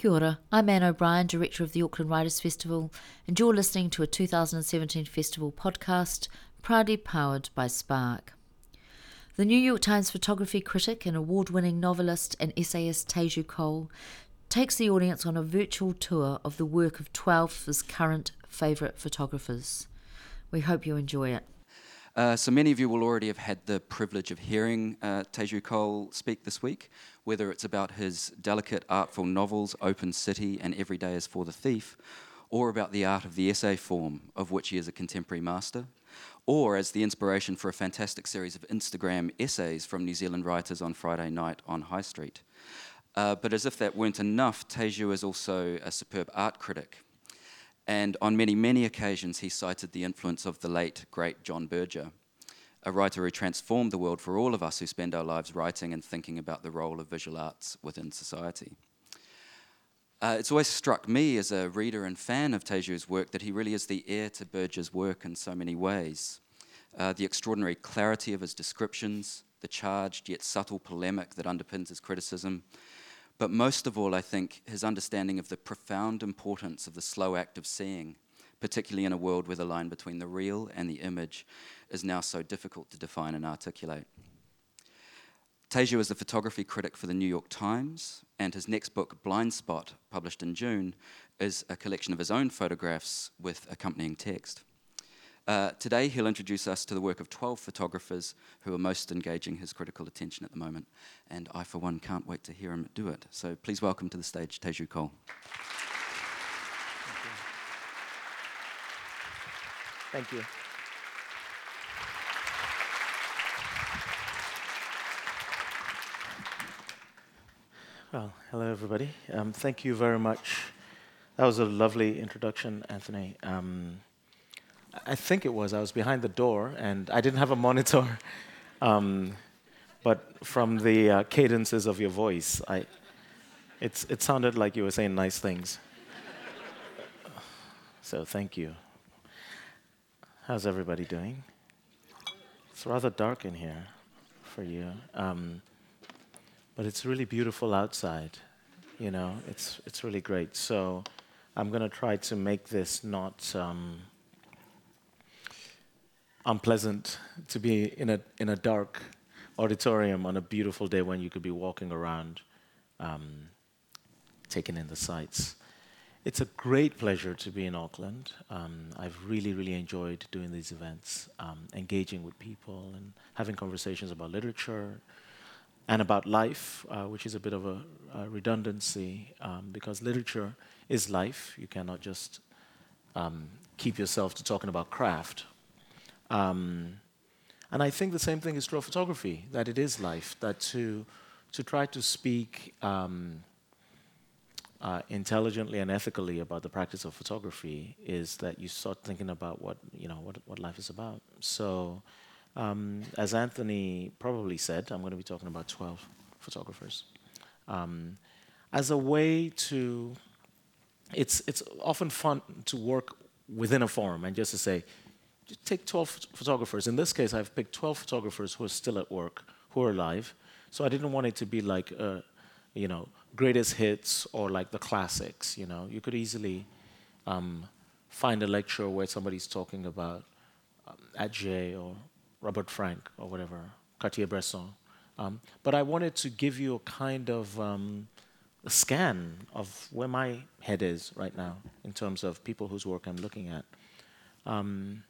Kia ora, I'm Anne O'Brien, Director of the Auckland Writers Festival, and you're listening to a 2017 festival podcast proudly powered by Spark. The New York Times photography critic and award winning novelist and essayist Teju Cole takes the audience on a virtual tour of the work of 12 of his current favourite photographers. We hope you enjoy it. Uh, so many of you will already have had the privilege of hearing uh, Teju Cole speak this week, whether it's about his delicate, artful novels, Open City and Every Day is for the Thief, or about the art of the essay form, of which he is a contemporary master, or as the inspiration for a fantastic series of Instagram essays from New Zealand writers on Friday night on High Street. Uh, but as if that weren't enough, Teju is also a superb art critic and on many, many occasions, he cited the influence of the late, great John Berger, a writer who transformed the world for all of us who spend our lives writing and thinking about the role of visual arts within society. Uh, it's always struck me as a reader and fan of Teju's work that he really is the heir to Berger's work in so many ways. Uh, the extraordinary clarity of his descriptions, the charged yet subtle polemic that underpins his criticism, but most of all, I think his understanding of the profound importance of the slow act of seeing, particularly in a world where the line between the real and the image is now so difficult to define and articulate. Teju is the photography critic for the New York Times, and his next book, Blind Spot, published in June, is a collection of his own photographs with accompanying text. Uh, today, he'll introduce us to the work of 12 photographers who are most engaging his critical attention at the moment. And I, for one, can't wait to hear him do it. So please welcome to the stage Teju Cole. Thank you. Well, hello, everybody. Um, thank you very much. That was a lovely introduction, Anthony. Um, I think it was. I was behind the door and I didn't have a monitor. Um, but from the uh, cadences of your voice, I, it sounded like you were saying nice things. so thank you. How's everybody doing? It's rather dark in here for you. Um, but it's really beautiful outside. You know, it's, it's really great. So I'm going to try to make this not. Um, unpleasant to be in a, in a dark auditorium on a beautiful day when you could be walking around um, taking in the sights. It's a great pleasure to be in Auckland. Um, I've really, really enjoyed doing these events, um, engaging with people and having conversations about literature and about life, uh, which is a bit of a, a redundancy um, because literature is life. You cannot just um, keep yourself to talking about craft um, and I think the same thing is true of photography, that it is life, that to, to try to speak um, uh, intelligently and ethically about the practice of photography is that you start thinking about what, you know, what, what life is about. So, um, as Anthony probably said, I'm going to be talking about 12 photographers. Um, as a way to, it's, it's often fun to work within a forum and just to say, take 12 photographers. In this case, I've picked 12 photographers who are still at work, who are alive. So I didn't want it to be like, uh, you know, greatest hits or like the classics. You know, you could easily um, find a lecture where somebody's talking about um, or Robert Frank or whatever, Cartier-Bresson. Um, but I wanted to give you a kind of um, a scan of where my head is right now in terms of people whose work I'm looking at. Um,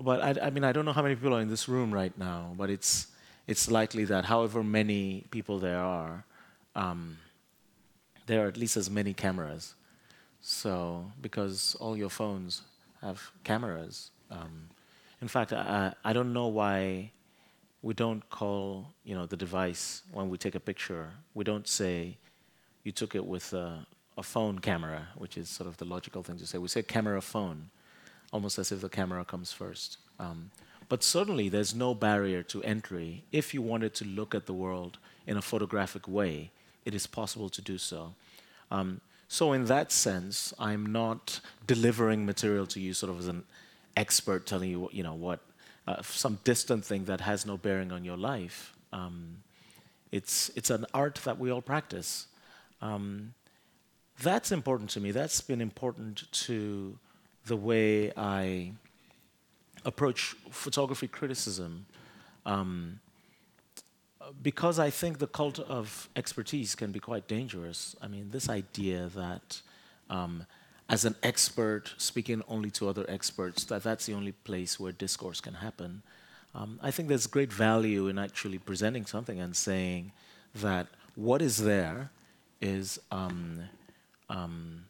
but I, I mean, I don't know how many people are in this room right now, but it's, it's likely that however many people there are, um, there are at least as many cameras. So, because all your phones have cameras. Um, in fact, I, I don't know why we don't call you know the device when we take a picture. We don't say you took it with a, a phone camera, which is sort of the logical thing to say. We say camera phone almost as if the camera comes first. Um, but certainly, there's no barrier to entry. If you wanted to look at the world in a photographic way, it is possible to do so. Um, so, in that sense, I'm not delivering material to you sort of as an expert telling you, you know, what uh, some distant thing that has no bearing on your life. Um, it's it's an art that we all practice, Um, that's important to me. That's been important to the way I approach photography criticism. Um, because I think the cult of expertise can be quite dangerous. I mean, this idea that um, as an expert speaking only to other experts, that that's the only place where discourse can happen. Um, I think there's great value in actually presenting something and saying that what is there is um, um,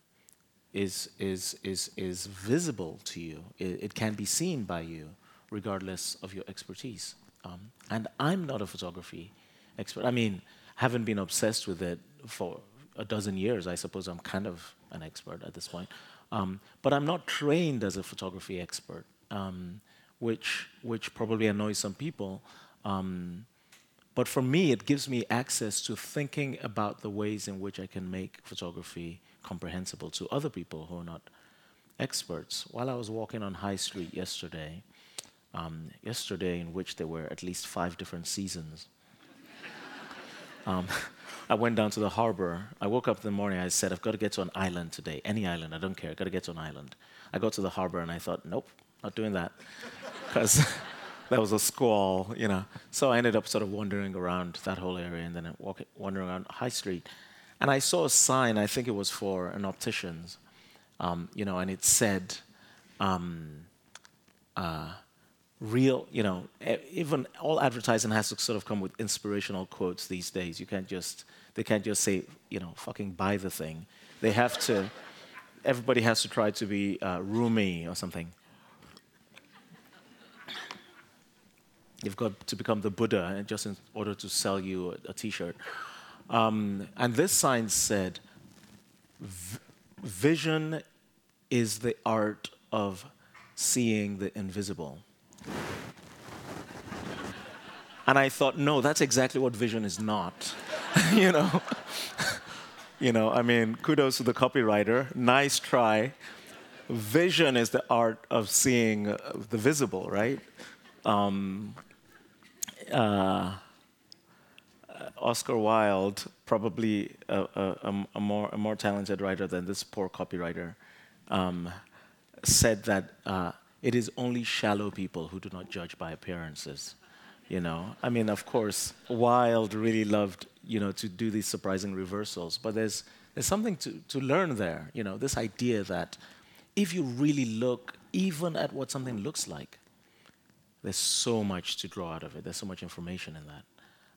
is is is is visible to you. It, it, can be seen by you, regardless of your expertise. Um, and I'm not a photography expert. I mean, haven't been obsessed with it for a dozen years. I suppose I'm kind of an expert at this point. Um, but I'm not trained as a photography expert, um, which which probably annoys some people. Um, but for me, it gives me access to thinking about the ways in which I can make photography comprehensible to other people who are not experts. While I was walking on High Street yesterday, um, yesterday in which there were at least five different seasons, um, I went down to the harbor. I woke up in the morning. I said, I've got to get to an island today. Any island, I don't care. I've got to get to an island. I got to the harbor and I thought, nope, not doing that. Because there was a squall, you know. So I ended up sort of wandering around that whole area and then walking, wandering around High Street. And I saw a sign, I think it was for an optician's, um, you know, and it said, um, uh, real, you know, even all advertising has to sort of come with inspirational quotes these days. You can't just, they can't just say, you know, fucking buy the thing. They have to, everybody has to try to be uh, Rumi or something. You've got to become the Buddha just in order to sell you a a t-shirt. Um, and this sign said, vision is the art of seeing the invisible. And I thought, no, that's exactly what vision is not. you know? you know, I mean, kudos to the copywriter. Nice try. Vision is the art of seeing the visible, right? Um, uh, Oscar Wilde, probably a, a, a, more, a more talented writer than this poor copywriter, um, said that uh, it is only shallow people who do not judge by appearances. You know, I mean, of course, Wilde really loved, you know, to do these surprising reversals, but there's, there's something to, to learn there, you know, this idea that if you really look even at what something looks like, there's so much to draw out of it. There's so much information in that.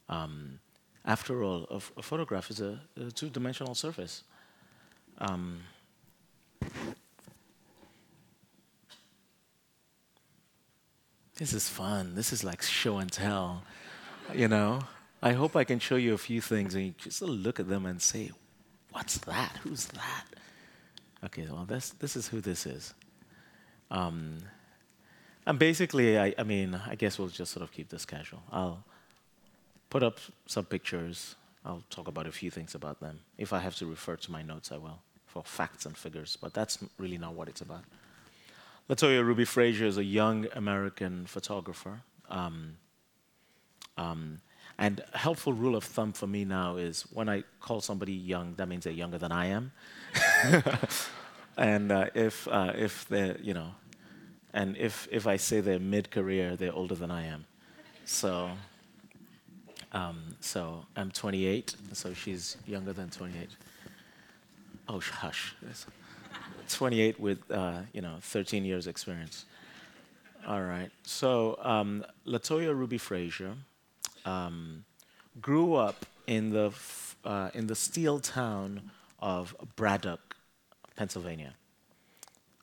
Um, after all, a, photograph is a, a two-dimensional surface. Um, this is fun. This is like show and tell. you know, I hope I can show you a few things and you just look at them and say, "What's that? Who's that?" Okay, well, this this is who this is. Um, and basically, I, I mean, I guess we'll just sort of keep this casual. I'll put up some pictures. I'll talk about a few things about them. If I have to refer to my notes, I will for facts and figures. But that's really not what it's about. Latoya Ruby Frazier is a young American photographer. Um, um, and a helpful rule of thumb for me now is when I call somebody young, that means they're younger than I am. and uh, if uh, if they're you know, and if if I say they're mid-career, they're older than I am. So. Um, so I'm 28, so she's younger than 28. Oh, hush. 28 with, uh, you know, 13 years experience. All right. So um, Latoya Ruby Frazier um, grew up in the, f- uh, in the steel town of Braddock, Pennsylvania.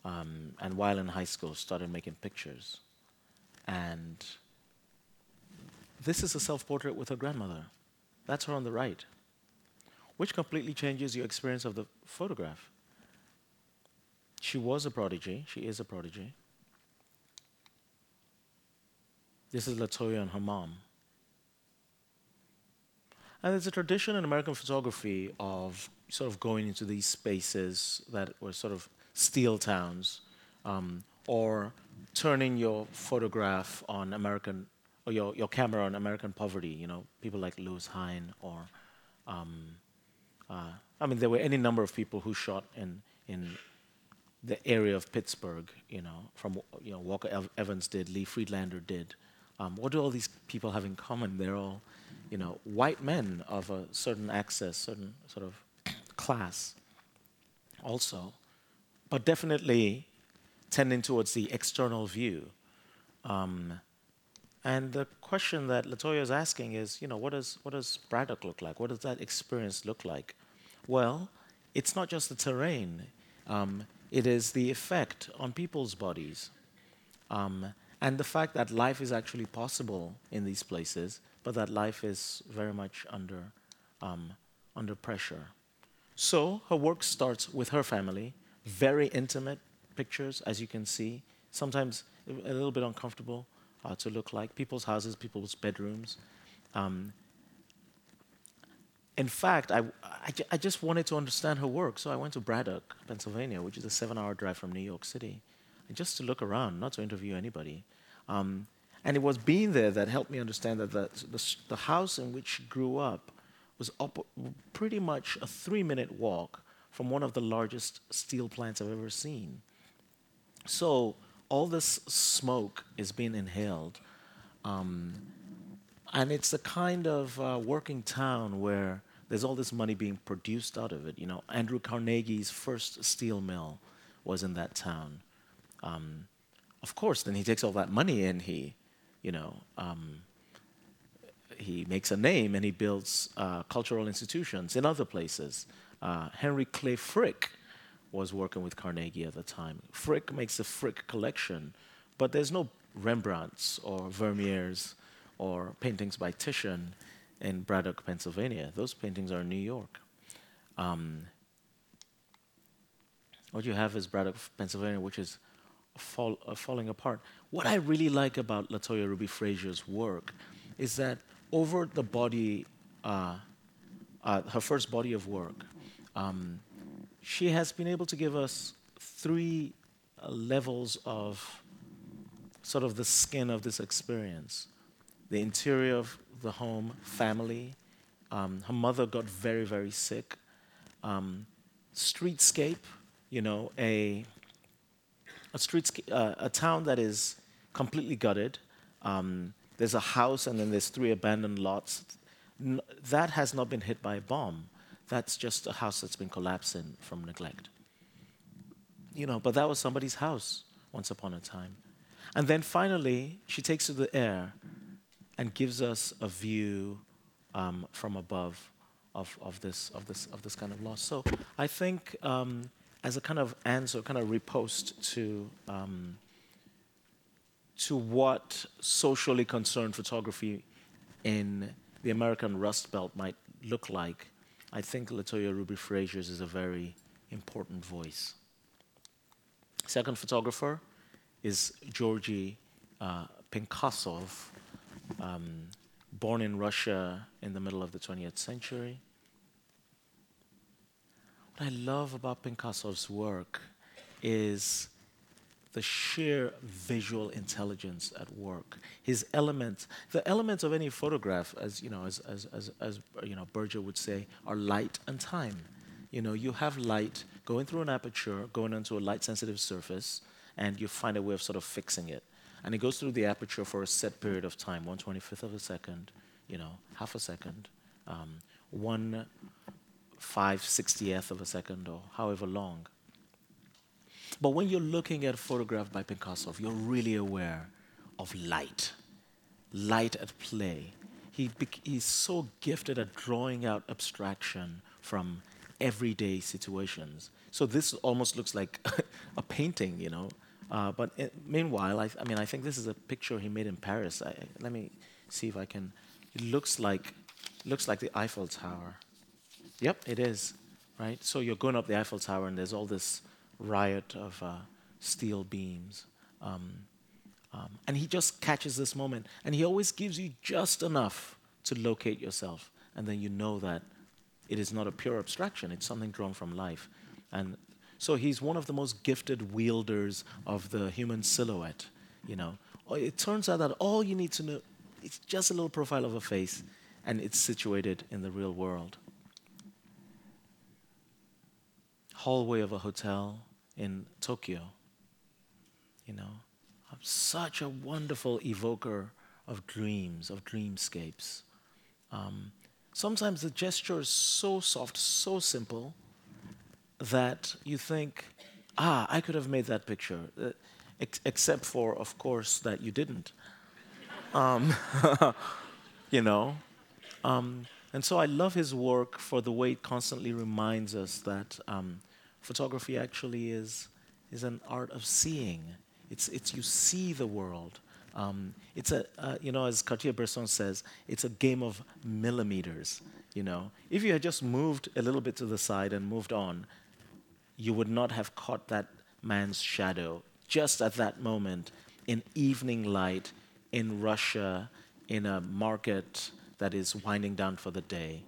Um, and while in high school, started making pictures. And this is a self-portrait with her grandmother. That's her on the right, which completely changes your experience of the photograph. She was a prodigy. She is a prodigy. This is Latoya and her mom. And there's a tradition in American photography of sort of going into these spaces that were sort of steel towns, um, or turning your photograph on American, or your, your camera on American poverty. You know, people like Lewis Hine or um, uh, I mean, there were any number of people who shot in in the area of Pittsburgh. You know, from you know Walker Ev- Evans did, Lee Friedlander did. Um, what do all these people have in common? They're all, you know, white men of a certain access, certain sort of class. Also, but definitely tending towards the external view. Um, and the question that Latoya is asking is, you know, what does, what does Braddock look like? What does that experience look like? Well, it's not just the terrain, um, it is the effect on people's bodies. Um, and the fact that life is actually possible in these places, but that life is very much under, um, under pressure. So her work starts with her family, very intimate pictures, as you can see, sometimes a little bit uncomfortable to look like, people's houses, people's bedrooms. Um, in fact, I, I, I, just wanted to understand her work, so I went to Braddock, Pennsylvania, which is a seven hour drive from New York City, just to look around, not to interview anybody. Um, and it was being there that helped me understand that the, the, the house in which she grew up was up pretty much a three minute walk from one of the largest steel plants I've ever seen. So all this smoke is being inhaled. Um, and it's a kind of uh, working town where there's all this money being produced out of it. You know, Andrew Carnegie's first steel mill was in that town. Um, of course, then he takes all that money and he, you know, um, he makes a name and he builds uh, cultural institutions in other places. Uh, Henry Clay Frick was working with Carnegie at the time. Frick makes a Frick collection, but there's no Rembrandts or Vermeers or paintings by Titian in Braddock, Pennsylvania. Those paintings are in New York. Um, what you have is Braddock, Pennsylvania, which is fall, uh, falling apart. What I really like about Latoya Ruby Frazier's work is that over the body, uh, uh, her first body of work, um, she has been able to give us three levels of sort of the skin of this experience the interior of the home, family. Um, her mother got very, very sick. Um, streetscape, you know, a, a, streetscape, uh, a town that is completely gutted. Um, there's a house and then there's three abandoned lots. N- that has not been hit by a bomb. That's just a house that's been collapsing from neglect. You know, but that was somebody's house once upon a time. And then finally, she takes to the air and gives us a view um, from above of, of, this, of, this, of this kind of loss. So I think um, as a kind of answer, kind of repost to, um, to what socially concerned photography in the American Rust Belt might look like, I think Latoya Ruby Frazier's is a very important voice. Second photographer is Georgy uh, Pinkhassov, um, born in Russia in the middle of the 20th century. What I love about Pinkhassov's work is the sheer visual intelligence at work. His elements, the elements of any photograph, as you know, as, as, as, as you know, Berger would say, are light and time. You know, you have light going through an aperture, going onto a light-sensitive surface, and you find a way of sort of fixing it and it goes through the aperture for a set period of time, 125th of a second, you know, half a second, um, one five sixtieth of a second, or however long. But when you're looking at a photograph by Pinkhassov, you're really aware of light, light at play. He he's so gifted at drawing out abstraction from everyday situations. So this almost looks like a painting, you know, uh, but it, meanwhile, I, I, mean, I think this is a picture he made in Paris. I, let me see if I can. It looks like, looks like the Eiffel Tower. Yep, it is. Right. So you're going up the Eiffel Tower, and there's all this riot of uh, steel beams. Um, um, and he just catches this moment, and he always gives you just enough to locate yourself, and then you know that it is not a pure abstraction; it's something drawn from life. And so he's one of the most gifted wielders of the human silhouette. You know, oh, it turns out that all you need to know is just a little profile of a face, and it's situated in the real world. hallway of a hotel in Tokyo. You know, I'm such a wonderful evoker of dreams, of dreamscapes. Um, sometimes the gesture is so soft, so simple, that you think, ah, I could have made that picture, uh, ex- except for, of course, that you didn't. Um, you know? Um, and so I love his work for the way it constantly reminds us that um, photography actually is, is an art of seeing. It's, it's you see the world. Um, it's a, uh, you know, as Cartier-Bresson says, it's a game of millimeters. You know, if you had just moved a little bit to the side and moved on, you would not have caught that man's shadow just at that moment in evening light in Russia in a market that is winding down for the day.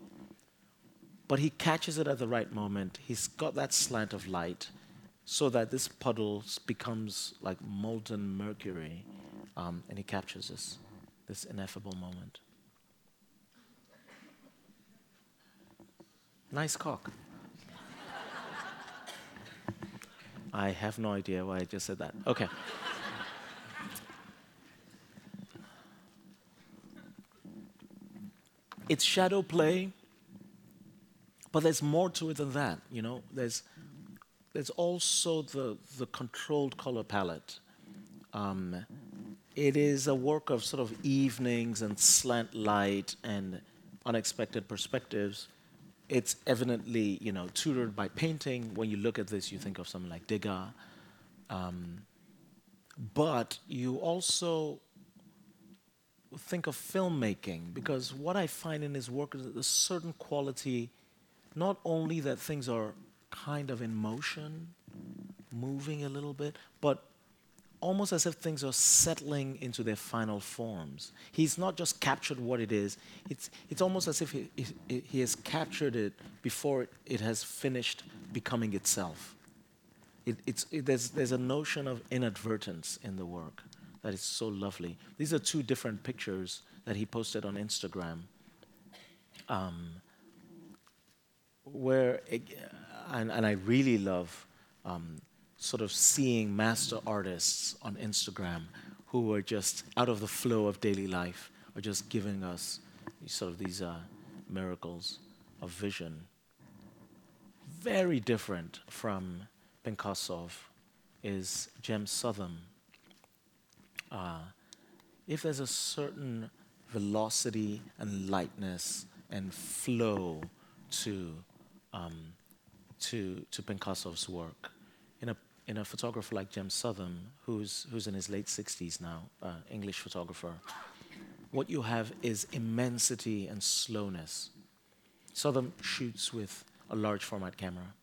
But he catches it at the right moment. He's got that slant of light so that this puddle becomes like molten mercury, um, and he captures this, this ineffable moment. Nice cock. I have no idea why I just said that. Okay. it's shadow play, but there's more to it than that. You know, there's there's also the the controlled color palette. Um, it is a work of sort of evenings and slant light and unexpected perspectives. It's evidently, you know, tutored by painting. When you look at this, you think of something like Degas. Um, but you also think of filmmaking because what I find in his work is a certain quality, not only that things are kind of in motion, moving a little bit, but almost as if things are settling into their final forms. He's not just captured what it is, it's, it's almost as if he, he, he has captured it before it, it has finished becoming itself. It, it's, it, there's, there's a notion of inadvertence in the work that is so lovely. These are two different pictures that he posted on Instagram. Um, where, and, and I really love um, sort of seeing master artists on Instagram who are just out of the flow of daily life, are just giving us sort of these uh, miracles of vision. Very different from Pinkhassov is Jem Southam uh, if there's a certain velocity and lightness and flow to um, to to Pinkhassov's work, in a in a photographer like Jem Southam, who's who's in his late 60s now, uh, English photographer, what you have is immensity and slowness. Southam shoots with a large format camera.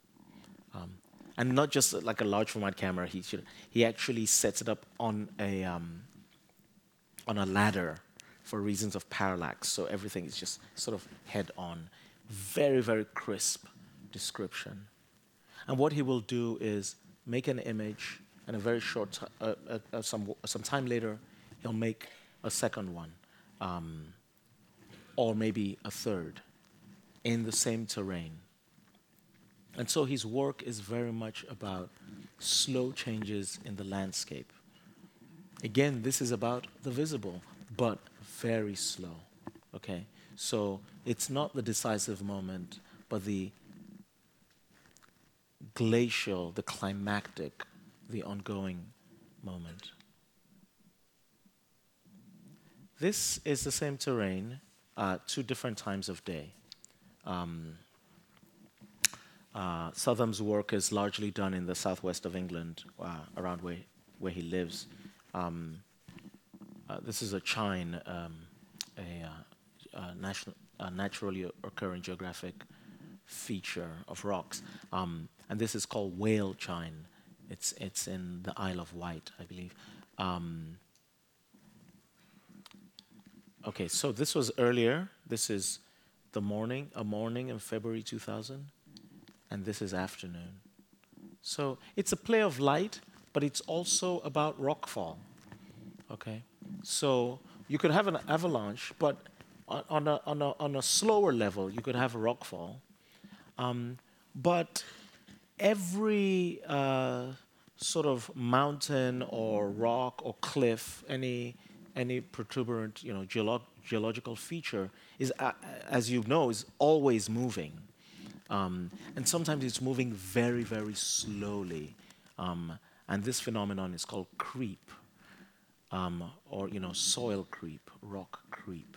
Um, and not just like a large format camera. He should, he actually sets it up on a um, on a ladder for reasons of parallax, so everything is just sort of head on. Very very crisp description. And what he will do is make an image, and a very short t- uh, uh, uh, some some time later, he'll make a second one, um, or maybe a third, in the same terrain and so his work is very much about slow changes in the landscape. Again, this is about the visible, but very slow. Okay? So it's not the decisive moment, but the glacial, the climactic, the ongoing moment. This is the same terrain, uh, two different times of day. Um, uh, Southam's work is largely done in the southwest of England, uh, around where, where he lives. Um, uh, this is a chine, um, a, uh, a, a, naturally occurring geographic feature of rocks. Um, and this is called whale chine. It's, it's in the Isle of Wight, I believe. Um, okay, so this was earlier. This is the morning, a morning in February 2000 and this is afternoon. So it's a play of light, but it's also about rockfall. Okay? So you could have an avalanche, but on a, on a, on a slower level, you could have a rockfall. Um, but every uh, sort of mountain or rock or cliff, any any protuberant, you know, geolo- geological feature is, uh, as you know, is always moving, um, and sometimes it's moving very, very slowly, um, and this phenomenon is called creep, um, or you know, soil creep, rock creep,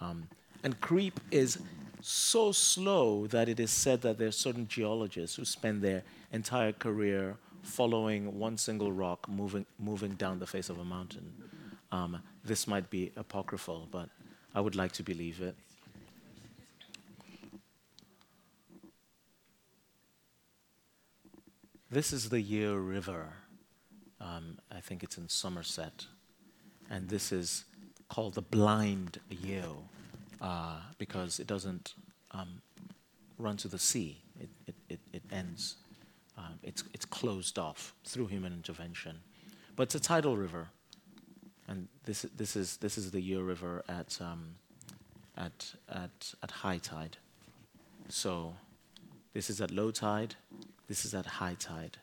um, and creep is so slow that it is said that there are certain geologists who spend their entire career following one single rock moving, moving down the face of a mountain. Um, this might be apocryphal, but I would like to believe it. This is the Yeo River. Um, I think it's in Somerset. And this is called the Blind Yeo uh, because it doesn't um, run to the sea. It, it, it, it ends, um, it's, it's closed off through human intervention. But it's a tidal river. And this, this, is, this is the Yeo River at, um, at, at, at high tide. So this is at low tide, this is at high tide.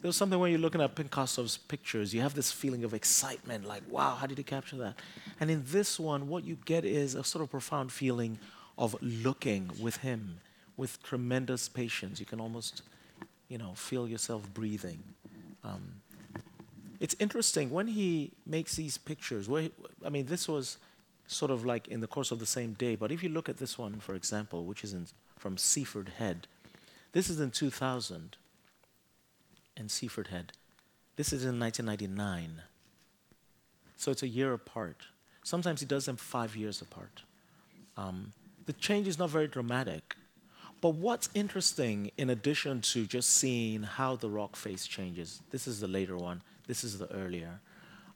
There was something when you're looking at Pinkhassov's pictures, you have this feeling of excitement, like, wow, how did he capture that? And in this one, what you get is a sort of profound feeling of looking with him with tremendous patience. You can almost, you know, feel yourself breathing. Um, it's interesting when he makes these pictures. Where he, I mean, this was sort of like in the course of the same day. But if you look at this one, for example, which is in, from Seaford Head, this is in 2000 and Seaford Head. This is in 1999. So it's a year apart. Sometimes he does them five years apart. Um, the change is not very dramatic. But what's interesting, in addition to just seeing how the rock face changes, this is the later one, this is the earlier,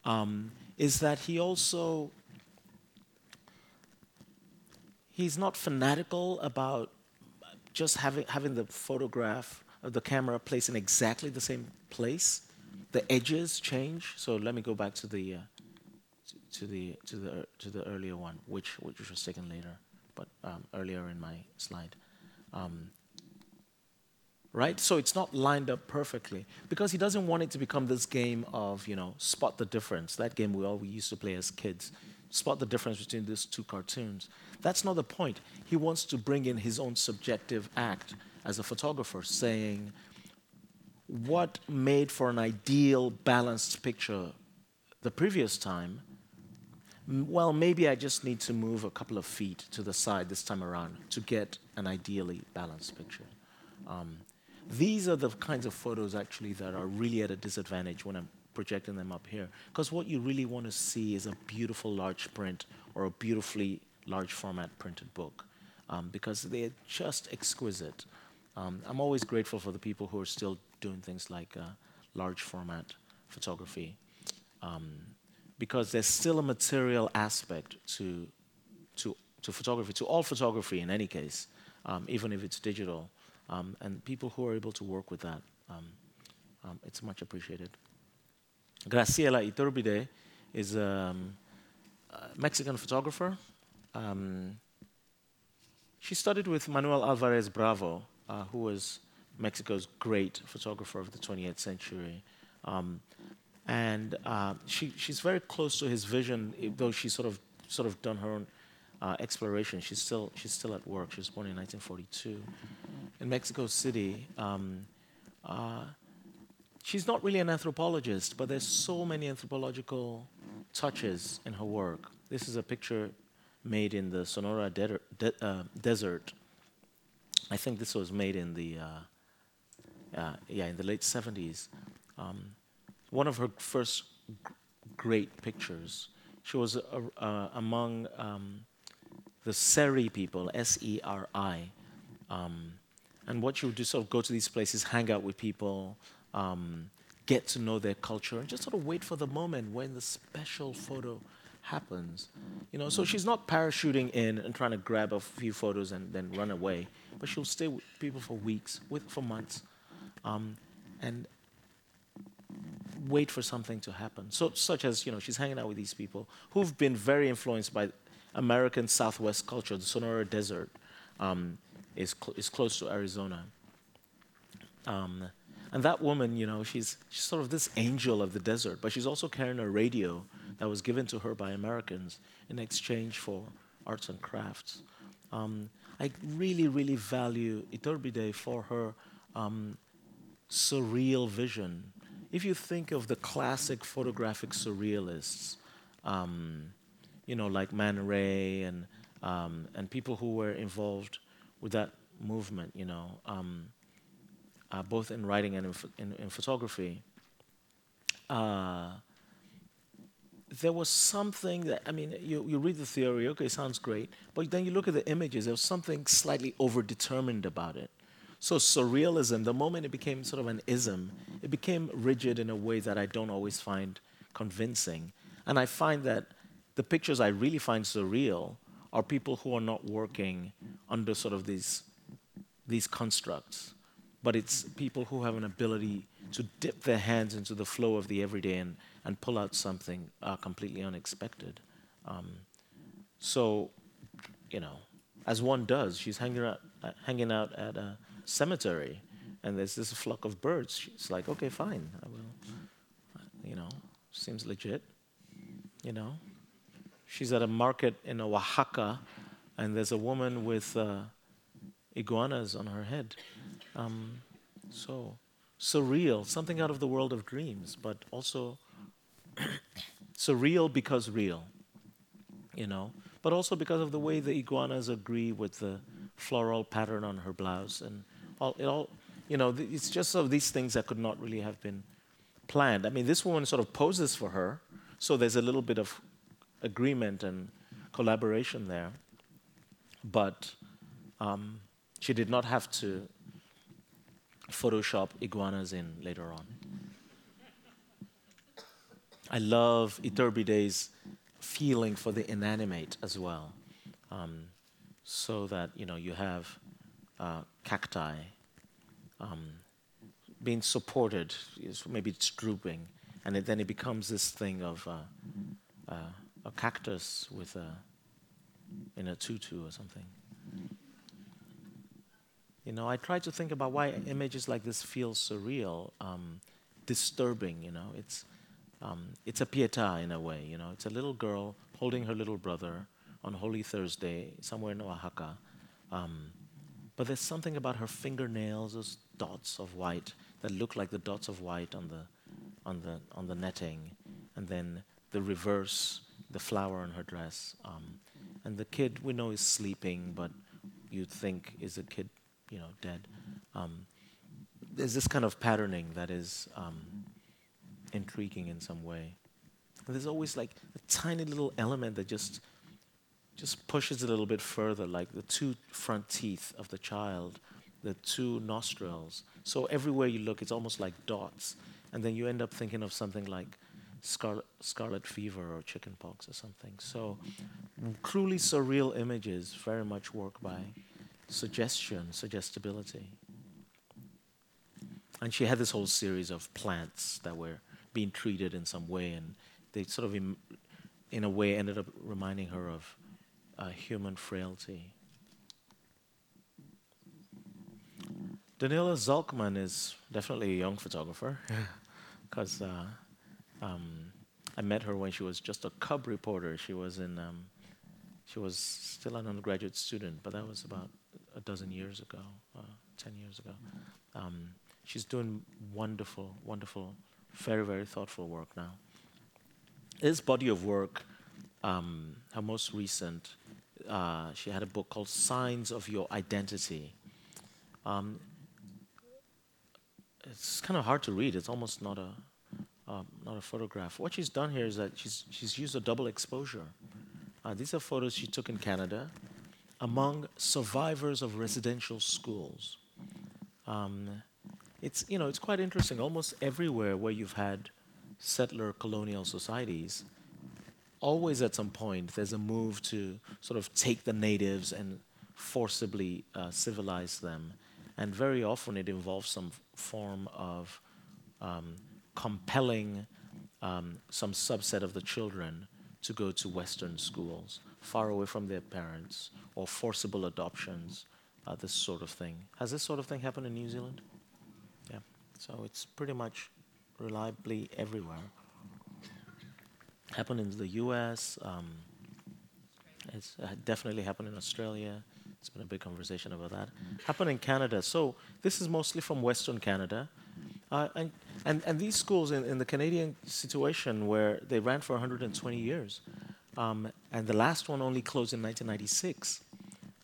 um, is that he also he's not fanatical about just having having the photograph the camera placed in exactly the same place. The edges change. So let me go back to the uh, to, to, the to the to the earlier one, which which was taken later, but um, earlier in my slide. Um, right? So it's not lined up perfectly because he doesn't want it to become this game of you know spot the difference. That game we all we used to play as kids. Spot the difference between these two cartoons. That's not the point. He wants to bring in his own subjective act as a photographer, saying what made for an ideal balanced picture the previous time. Well, maybe I just need to move a couple of feet to the side this time around to get an ideally balanced picture. Um, these are the kinds of photos actually that are really at a disadvantage when I'm projecting them up here. Because what you really want to see is a beautiful large print or a beautifully large format printed book. Um, because they're just exquisite. Um, I'm always grateful for the people who are still doing things like uh, large format photography, um, because there's still a material aspect to, to, to photography, to all photography in any case, um, even if it's digital. Um, and people who are able to work with that, um, um, it's much appreciated. Graciela Iturbide is a Mexican photographer. she studied with Manuel Alvarez Bravo, uh, who was Mexico's great photographer of the 20th century. Um, and uh, she, she's very close to his vision, though she's sort of, sort of done her own uh, exploration. She's still, she's still at work. She was born in 1942 in Mexico City. Um, uh, she's not really an anthropologist, but there's so many anthropological touches in her work. This is a picture made in the Sonora de- de- uh, desert I think this was made in the uh, uh, yeah in the late 70s. Um, one of her first great pictures. She was uh, among um, the Seri people, S-E-R-I, um, and what she would do sort of go to these places, hang out with people, um, get to know their culture, and just sort of wait for the moment when the special photo happens. You know, so she's not parachuting in and trying to grab a few photos and then run away, but she'll stay with people for weeks, with for months, um, and wait for something to happen. So, such as you know, she's hanging out with these people who've been very influenced by American Southwest culture. The Sonora Desert um, is cl- is close to Arizona, Um, and that woman, you know, she's, she's sort of this angel of the desert, but she's also carrying a radio that was given to her by Americans in exchange for arts and crafts. Um, I really, really value Iturbide for her um, surreal vision. If you think of the classic photographic surrealists, um, you know, like Man Ray and, um, and people who were involved with that movement, you know, um, uh, both in writing and in, in, in photography, uh, there was something that, I mean, you, you read the theory, okay, sounds great, but then you look at the images, there was something slightly overdetermined about it. So surrealism, the moment it became sort of an ism, it became rigid in a way that I don't always find convincing. And I find that the pictures I really find surreal are people who are not working under sort of these, these constructs but it's people who have an ability to dip their hands into the flow of the everyday and, and pull out something uh, completely unexpected. Um, so, you know, as one does, she's hanging out, uh, hanging out at a cemetery, and there's this flock of birds. She's like, okay, fine, I will. You know, seems legit. You know, she's at a market in Oaxaca, and there's a woman with uh, iguanas on her head. Um, so surreal, something out of the world of dreams, but also surreal because real, you know, but also because of the way the iguanas agree with the floral pattern on her blouse and all, it all, you know, it's just of these things that could not really have been planned. I mean, this woman sort of poses for her, so there's a little bit of agreement and collaboration there, but um, she did not have to Photoshop iguanas in later on. I love Iturbide's feeling for the inanimate as well, um, so that you know you have uh, cacti um, being supported. Maybe it's drooping, and it, then it becomes this thing of uh, uh, a cactus with a in a tutu or something. You know, I try to think about why images like this feel surreal, um, disturbing. You know, it's um, it's a pietà in a way. You know, it's a little girl holding her little brother on Holy Thursday somewhere in Oaxaca. Um, but there's something about her fingernails, those dots of white that look like the dots of white on the on the on the netting, and then the reverse, the flower on her dress. Um, and the kid we know is sleeping, but you'd think is a kid you know, dead. Um, there's this kind of patterning that is um, intriguing in some way. And there's always like a tiny little element that just just pushes a little bit further, like the two front teeth of the child, the two nostrils. So everywhere you look, it's almost like dots. And then you end up thinking of something like scarlet, scarlet fever or chickenpox or something. So mm, truly surreal images very much work by suggestion, suggestibility. And she had this whole series of plants that were being treated in some way, and they sort of, Im- in a way, ended up reminding her of uh, human frailty. Daniela Zalcman is definitely a young photographer, because uh, um, I met her when she was just a cub reporter. She was in, um, she was still an undergraduate student, but that was about a dozen years ago, uh, 10 years ago. Um, she's doing wonderful, wonderful, very, very thoughtful work now. This body of work, um, her most recent, uh, she had a book called Signs of Your Identity. Um, it's kind of hard to read. It's almost not a, uh, not a photograph. What she's done here is that she's, she's used a double exposure. Uh, these are photos she took in Canada among survivors of residential schools. Um, it's, you know, it's quite interesting. Almost everywhere where you've had settler colonial societies, always at some point there's a move to sort of take the natives and forcibly uh, civilize them. And very often it involves some form of um, compelling um, some subset of the children to go to Western schools far away from their parents or forcible adoptions, uh, this sort of thing. Has this sort of thing happened in New Zealand? So it's pretty much reliably everywhere. Happened in the US, um, it's uh, definitely happened in Australia. It's been a big conversation about that. Happened in Canada. So this is mostly from Western Canada. Uh, and, and, and these schools in, in the Canadian situation where they ran for 120 years, um, and the last one only closed in 1996.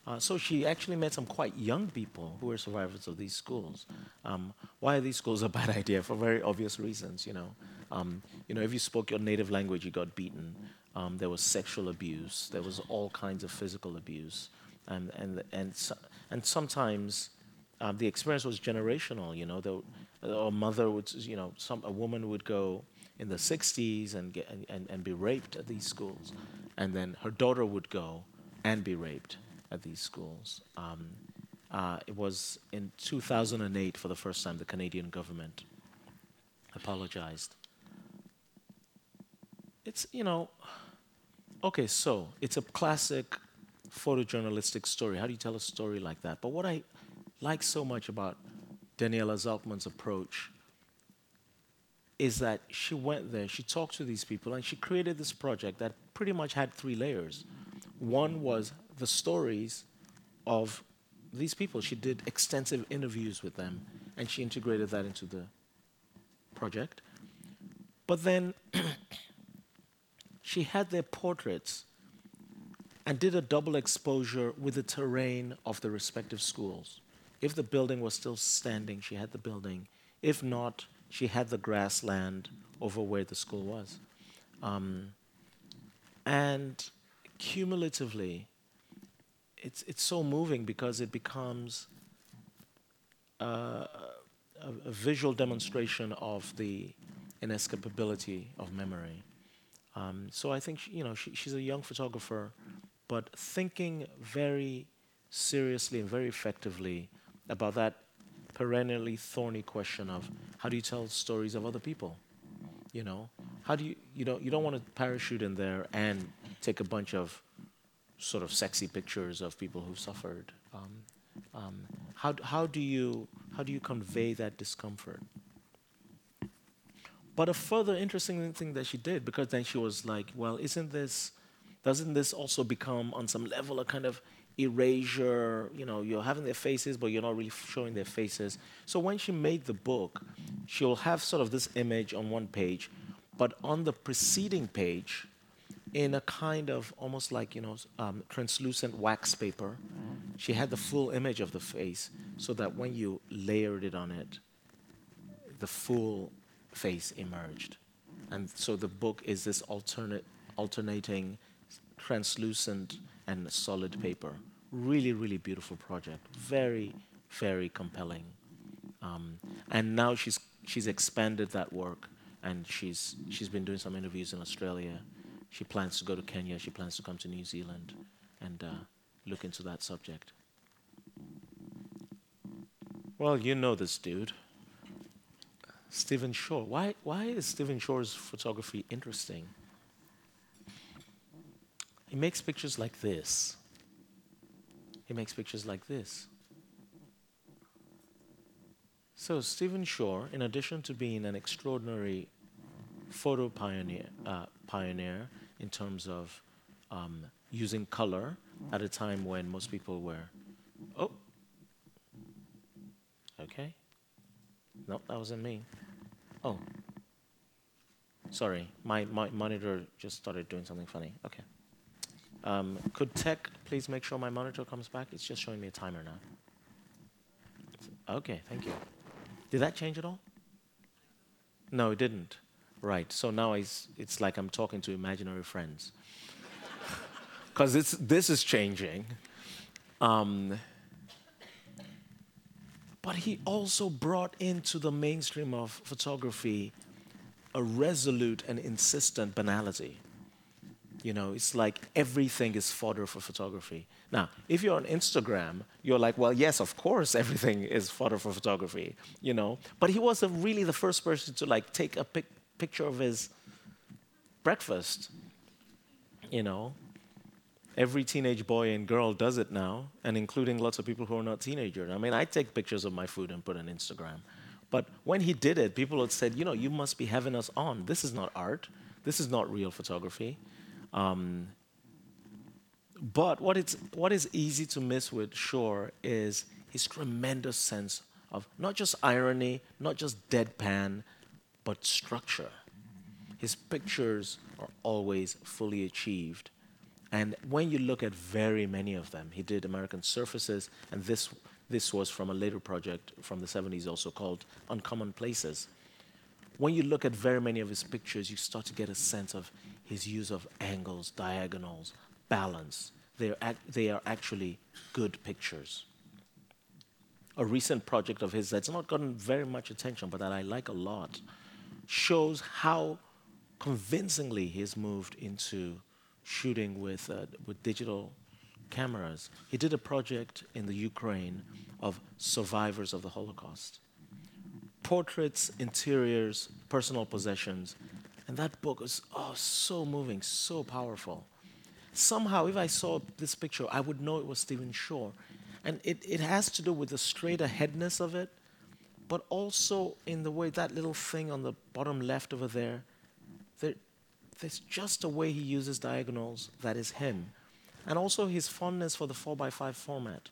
Uh, so she actually met some quite young people who were survivors of these schools. Um, why are these schools a bad idea? For very obvious reasons, you know. Um, you know, if you spoke your native language, you got beaten. Um, there was sexual abuse. There was all kinds of physical abuse, and and and so, and sometimes um, the experience was generational. You know, the, a mother would, you know, some a woman would go in the 60s and get and, and, and be raped at these schools, and then her daughter would go and be raped at these schools. Um, uh, it was in 2008 for the first time the Canadian government apologized. It's you know, okay, so it's a classic photojournalistic story. How do you tell a story like that? But what I like so much about Daniela Zalcman's approach is that she went there, she talked to these people, and she created this project that pretty much had three layers. One was the stories of these people. She did extensive interviews with them, and she integrated that into the project. But then she had their portraits and did a double exposure with the terrain of the respective schools. If the building was still standing, she had the building. If not, she had the grassland over where the school was. Um, and cumulatively, it's, it's so moving because it becomes uh, a, a, visual demonstration of the inescapability of memory. Um, so I think she, you know she, she's a young photographer, but thinking very seriously and very effectively about that perennially thorny question of how do you tell stories of other people? You know, how do you you know you don't want to parachute in there and take a bunch of sort of sexy pictures of people who've suffered. Um, um, how how do you how do you convey that discomfort? But a further interesting thing that she did, because then she was like, well, isn't this, doesn't this also become on some level a kind of erasure. You know, you're having their faces, but you're not really showing their faces. So when she made the book, she'll have sort of this image on one page, but on the preceding page, in a kind of almost like you know um, translucent wax paper, she had the full image of the face, so that when you layered it on it, the full face emerged. And so the book is this alternate, alternating, translucent and solid paper. Really, really beautiful project. Very, very compelling. Um, and now she's she's expanded that work, and she's she's been doing some interviews in Australia. She plans to go to Kenya. She plans to come to New Zealand, and uh, look into that subject. Well, you know this dude, Stephen Shore. Why why is Stephen Shore's photography interesting? He makes pictures like this. He makes pictures like this. So, Stephen Shore, in addition to being an extraordinary photo pioneer, uh, pioneer in terms of um, using color at a time when most people were, oh, okay. Nope, that wasn't me. Oh, sorry, my, my monitor just started doing something funny. Okay. Um, could tech please make sure my monitor comes back? It's just showing me a timer now. Okay, thank you. Did that change at all? No, it didn't. Right. So now it's, it's like I'm talking to imaginary friends. Because this is changing. Um, but he also brought into the mainstream of photography a resolute and insistent banality. You know, it's like everything is fodder for photography. Now, if you're on Instagram, you're like, well, yes, of course, everything is fodder for photography, you know. But he was really the first person to like take a pic- picture of his breakfast, you know. Every teenage boy and girl does it now, and including lots of people who are not teenagers. I mean, I take pictures of my food and put on Instagram, But when he did it, people had said, you know, you must be having us on. This is not art. This is not real photography. Um, but what, it's, what is easy to miss with Shore is his tremendous sense of not just irony, not just deadpan, but structure. His pictures are always fully achieved. And when you look at very many of them, he did American Surfaces, and this, this was from a later project from the 70s also called Uncommon Places. When you look at very many of his pictures, you start to get a sense of his use of angles, diagonals, balance. They're ac- they are actually good pictures. A recent project of his that's not gotten very much attention, but that I like a lot, shows how convincingly he's moved into shooting with, uh, with digital cameras. He did a project in the Ukraine of survivors of the Holocaust. Portraits, interiors, personal possessions. And that book is oh, so moving, so powerful. Somehow, if I saw this picture, I would know it was Stephen Shore. And it, it has to do with the straight aheadness of it, but also in the way that little thing on the bottom left over there, there there's just a way he uses diagonals that is him. And also his fondness for the 4x5 format.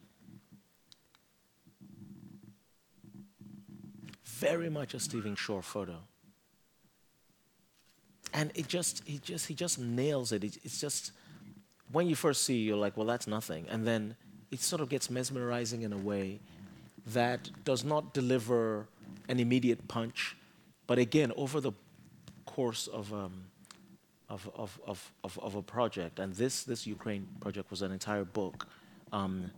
Very much a Stephen Shore photo. And it just, he just, he just nails it. it. It's just, when you first see, you're like, well, that's nothing. And then it sort of gets mesmerizing in a way that does not deliver an immediate punch, but again, over the course of, um, of, of, of, of, of, a project, and this, this Ukraine project was an entire book, um,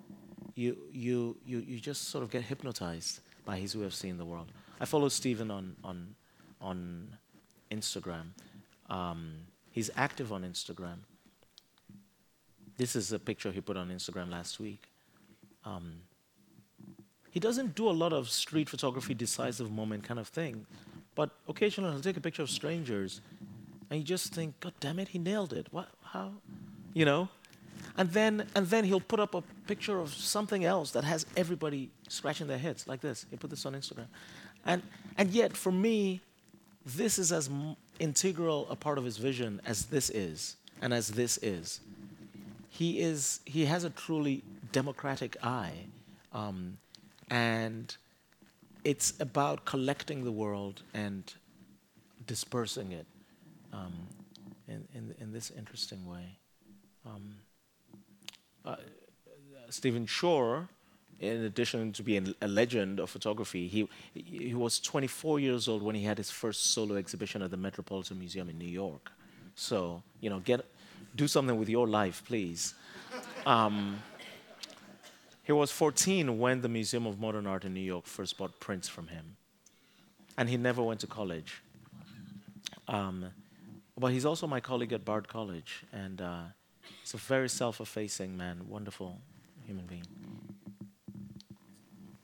you, you, you, you just sort of get hypnotized by his way of seeing the world. I follow Stephen on, on, on Instagram. Um, he's active on Instagram. This is a picture he put on Instagram last week. Um, he doesn't do a lot of street photography, decisive moment kind of thing, but occasionally he'll take a picture of strangers, and you just think, God damn it, he nailed it. What? How? You know? And then, and then he'll put up a picture of something else that has everybody scratching their heads like this. He put this on Instagram. And, and yet, for me, this is as integral a part of his vision as this is, and as this is. He, is, he has a truly democratic eye. Um, and it's about collecting the world and dispersing it um, in, in, in, this interesting way. Um, uh, Stephen Shore, in addition to being a legend of photography, he, he was 24 years old when he had his first solo exhibition at the Metropolitan Museum in New York. So, you know, get, do something with your life, please. Um, he was 14 when the Museum of Modern Art in New York first bought prints from him. And he never went to college. Um, but he's also my colleague at Bard College. And uh, he's a very self effacing man, wonderful human being.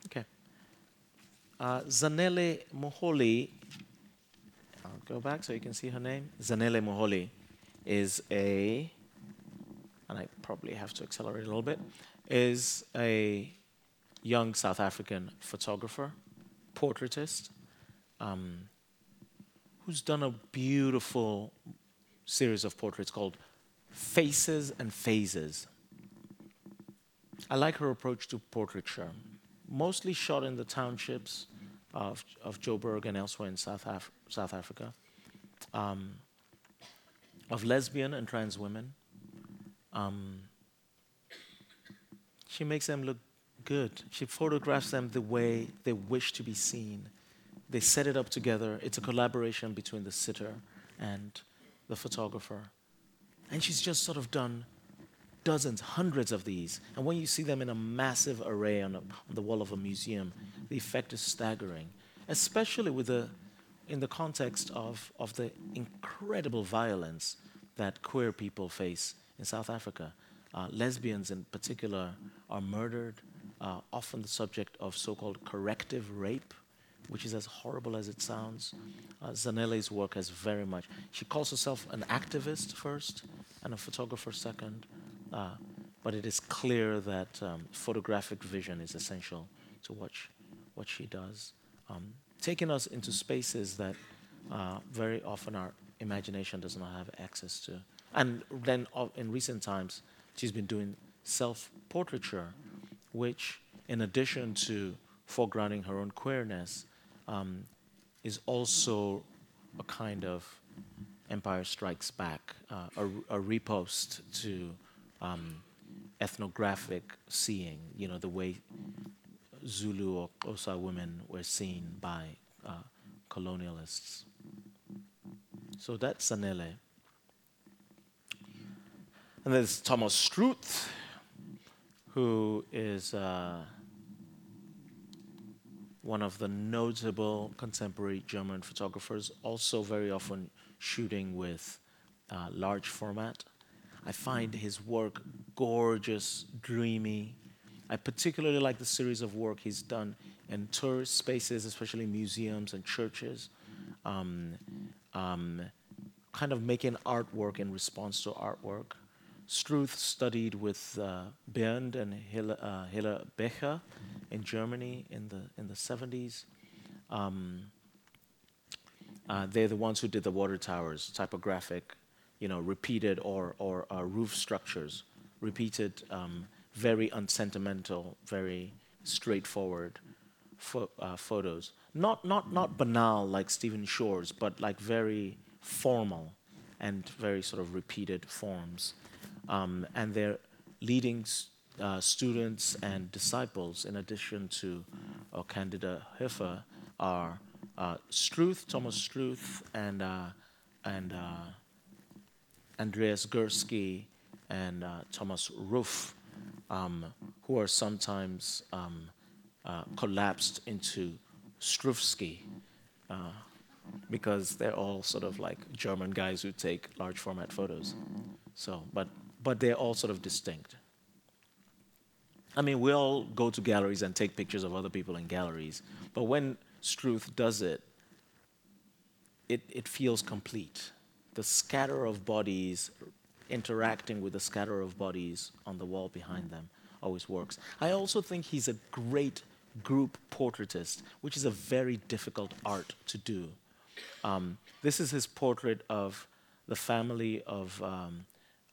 Okay. Uh, Zanele Muholi, I'll go back so you can see her name. Zanele Muholi is a, and I probably have to accelerate a little bit is a young South African photographer, portraitist, um, who's done a beautiful series of portraits called Faces and Phases. I like her approach to portraiture, mostly shot in the townships of, of Joburg and elsewhere in South, Af- South Africa, um, of lesbian and trans women. Um, she makes them look good. She photographs them the way they wish to be seen. They set it up together. It's a collaboration between the sitter and the photographer. And she's just sort of done dozens, hundreds of these. And when you see them in a massive array on, a, on the wall of a museum, the effect is staggering, especially with the, in the context of, of the incredible violence that queer people face in South Africa. Uh, lesbians, in particular, are murdered, uh, often the subject of so called corrective rape, which is as horrible as it sounds. Uh, Zanele's work has very much. She calls herself an activist first and a photographer second, uh, but it is clear that um, photographic vision is essential to what she, what she does. Um, taking us into spaces that uh, very often our imagination does not have access to. And then uh, in recent times, she's been doing self portraiture, which, in addition to foregrounding her own queerness, um, is also a kind of Empire Strikes Back, uh, a, a, repost to um, ethnographic seeing, you know, the way Zulu or Xhosa women were seen by uh, colonialists. So that's Zanele. And there's Thomas Struth, who is uh, one of the notable contemporary German photographers, also very often shooting with uh, large format. I find his work gorgeous, dreamy. I particularly like the series of work he's done in tourist spaces, especially museums and churches. Um, um, kind of making artwork in response to artwork. Struth studied with uh, Bernd and Hilla, uh, Becher in Germany in the in the 70s. Um, uh, they're the ones who did the water towers, typographic, you know, repeated or or uh, roof structures, repeated, um, very unsentimental, very straightforward fo- uh, photos. Not not not banal like Stephen Shore's, but like very formal and very sort of repeated forms. Um, and they're leading uh, students and disciples, in addition to uh, Candida Höfer, are uh, Struth, Thomas Struth, and, uh, and uh, Andreas Gursky, and uh, Thomas Ruff, um, who are sometimes um, collapsed into Strufsky because they're all sort of like German guys who take large format photos. So, but, but they're all sort of distinct. I mean, we all go to galleries and take pictures of other people in galleries, but when Struth does it, it, it feels complete. The scatter of bodies interacting with the scatter of bodies on the wall behind them always works. I also think he's a great group portraitist, which is a very difficult art to do. Um, this is his portrait of the family of um,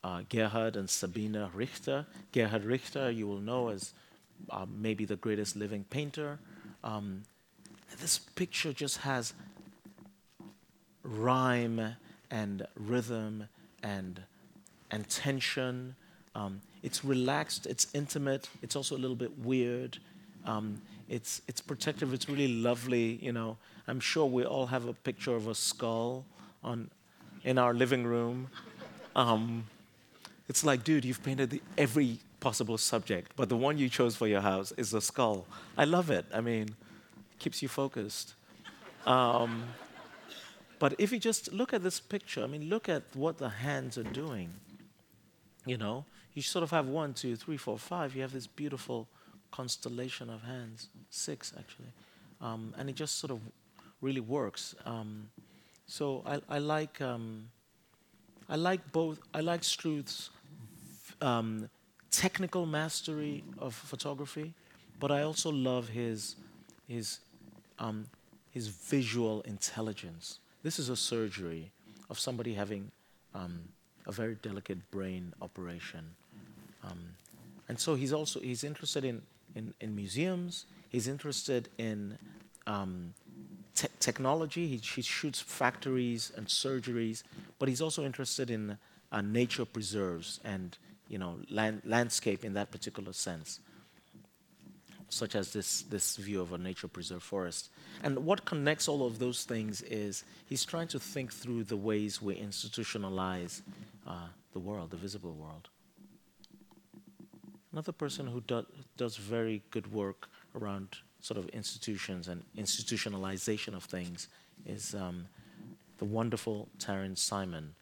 uh, Gerhard and Sabine Richter. Gerhard Richter, you will know as uh, maybe the greatest living painter. Um, this picture just has rhyme and rhythm and and tension. Um, it's relaxed. It's intimate. It's also a little bit weird. Um, it's it's protective. It's really lovely. You know, I'm sure we all have a picture of a skull on in our living room. Um, it's like, dude, you've painted the, every possible subject, but the one you chose for your house is a skull. I love it. I mean, it keeps you focused. Um, but if you just look at this picture, I mean, look at what the hands are doing. You know, you sort of have one, two, three, four, five. You have this beautiful constellation of hands, six actually, um, and it just sort of really works. Um, so I, I like um, I like both. I like Struth's um, technical mastery of photography, but I also love his his um, his visual intelligence. This is a surgery of somebody having um, a very delicate brain operation. Um, and so he's also he's interested in in, in museums. He's interested in um, te- technology. He, he, shoots factories and surgeries, but he's also interested in uh, nature preserves and you know land, landscape in that particular sense, such as this this view of a nature preserve forest. And what connects all of those things is he's trying to think through the ways we institutionalize uh, the world, the visible world. Another person who do, does very good work around sort of institutions and institutionalization of things is um, the wonderful Taryn Simon,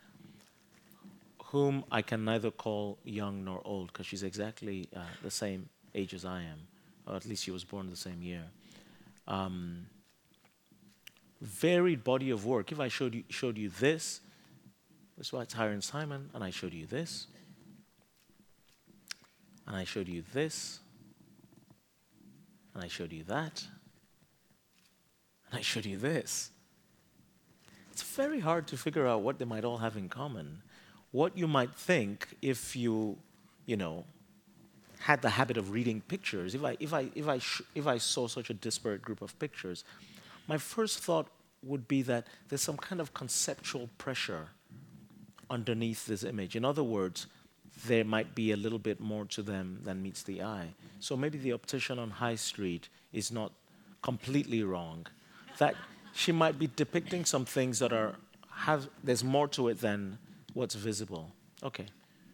whom I can neither call young nor old because she's exactly uh, the same age as I am, or at least she was born the same year. Um, varied body of work. If I showed you, showed you this, this was Taryn Simon, and I showed you this, and I showed you this, and I showed you that, and I showed you this. It's very hard to figure out what they might all have in common. What you might think if you, you know, had the habit of reading pictures, if I, if I, if I, if I saw such a disparate group of pictures, my first thought would be that there's some kind of conceptual pressure underneath this image. In other words, there might be a little bit more to them than meets the eye. So maybe the optician on High Street is not completely wrong. That she might be depicting some things that are have there's more to it than what's visible. Okay.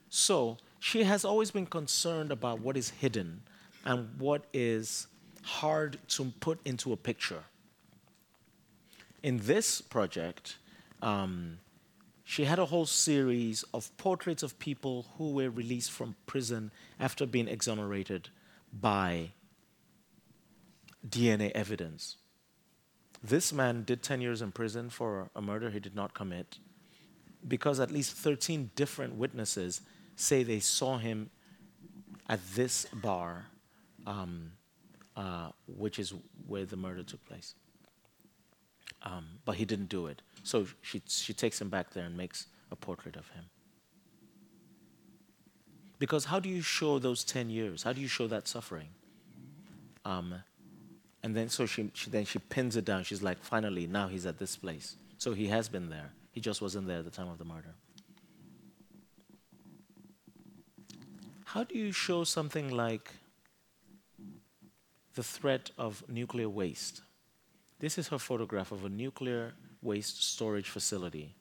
So she has always been concerned about what is hidden and what is hard to put into a picture. In this project, um, she had a whole series of portraits of people who were released from prison after being exonerated by DNA evidence. This man did 10 years in prison for a murder he did not commit because at least 13 different witnesses say they saw him at this bar, um, uh, which is where the murder took place. Um, but he didn't do it. So she, she takes him back there and makes a portrait of him. Because how do you show those 10 years? How do you show that suffering? Um, and then so she, she, then she pins it down. She's like, finally, now he's at this place. So he has been there. He just wasn't there at the time of the murder. How do you show something like the threat of nuclear waste? This is her photograph of a nuclear waste storage facility,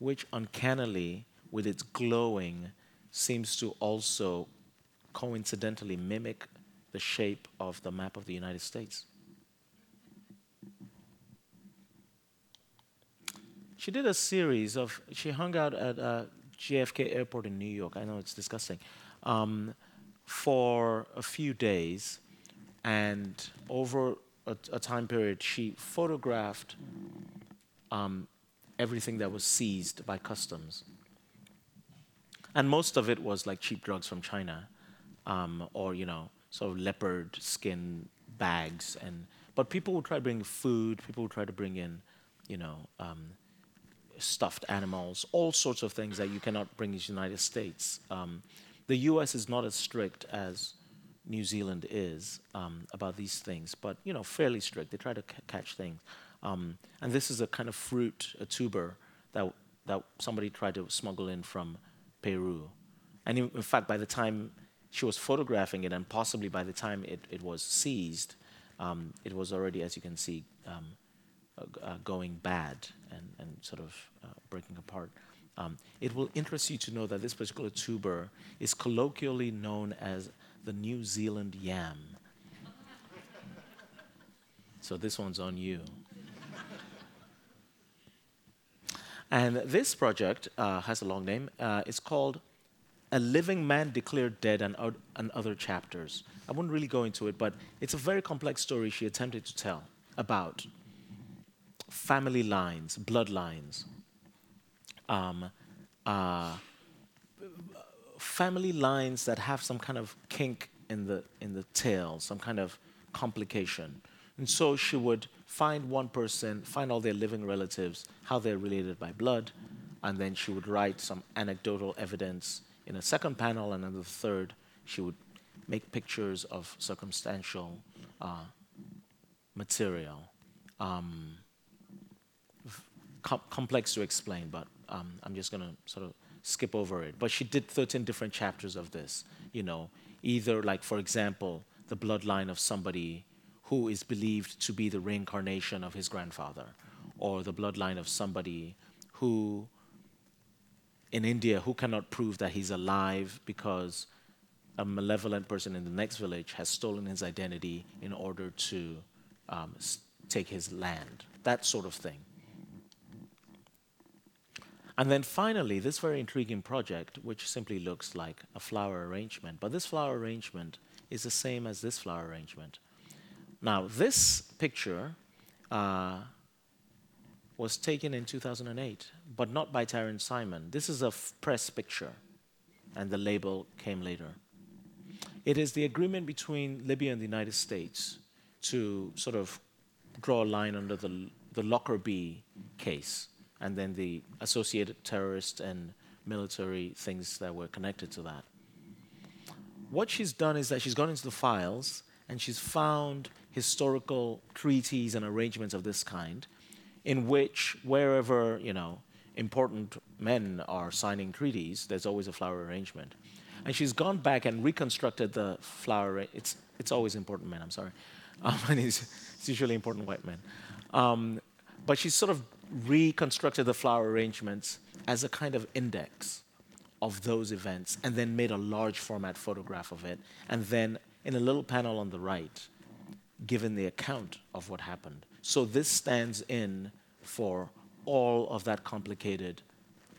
which uncannily, with its glowing, seems to also coincidentally mimic the shape of the map of the United States. She did a series of, she hung out at uh, JFK Airport in New York. I know it's disgusting. Um, for a few days, and over a, a time period, she photographed um, everything that was seized by customs. And most of it was like cheap drugs from China, um, or you know, sort of leopard skin bags. And but people would try to bring food. People would try to bring in, you know, um, stuffed animals, all sorts of things that you cannot bring to the United States. Um, the U.S. is not as strict as New Zealand is um, about these things, but you know, fairly strict. They try to catch things. Um, and this is a kind of fruit, a tuber that that somebody tried to smuggle in from Peru. And in, in fact, by the time she was photographing it, and possibly by the time it, it was seized, um, it was already, as you can see, um, uh, uh, going bad and, and sort of uh, breaking apart. Um, it will interest you to know that this particular tuber is colloquially known as the New Zealand yam. so this one's on you. And this project uh, has a long name. Uh, it's called A Living Man Declared Dead and, and Other Chapters. I wouldn't really go into it, but it's a very complex story she attempted to tell about family lines, bloodlines, um, uh, family lines that have some kind of kink in the, in the tail, some kind of complication. And so she would find one person, find all their living relatives, how they're related by blood, and then she would write some anecdotal evidence in a second panel, and in the third, she would make pictures of circumstantial uh, material. Um, com- complex to explain, but um, I'm just going to sort of skip over it. But she did 13 different chapters of this, you know, either like, for example, the bloodline of somebody who is believed to be the reincarnation of his grandfather, or the bloodline of somebody who, in India, who cannot prove that he's alive because a malevolent person in the next village has stolen his identity in order to um, take his land. That sort of thing. And then finally, this very intriguing project, which simply looks like a flower arrangement, but this flower arrangement is the same as this flower arrangement. Now, this picture uh, was taken in 2008, but not by Taryn Simon. This is a press picture, and the label came later. It is the agreement between Libya and the United States to sort of draw a line under the, the Lockerbie case and then the associated terrorist and military things that were connected to that. What she's done is that she's gone into the files and she's found historical treaties and arrangements of this kind in which wherever, you know, important men are signing treaties, there's always a flower arrangement. And she's gone back and reconstructed the flower. It's, it's always important men, I'm sorry. Um, and it's, it's, usually important white men. Um, but she's sort of reconstructed the flower arrangements as a kind of index of those events and then made a large format photograph of it. And then in a little panel on the right, given the account of what happened. So this stands in for all of that complicated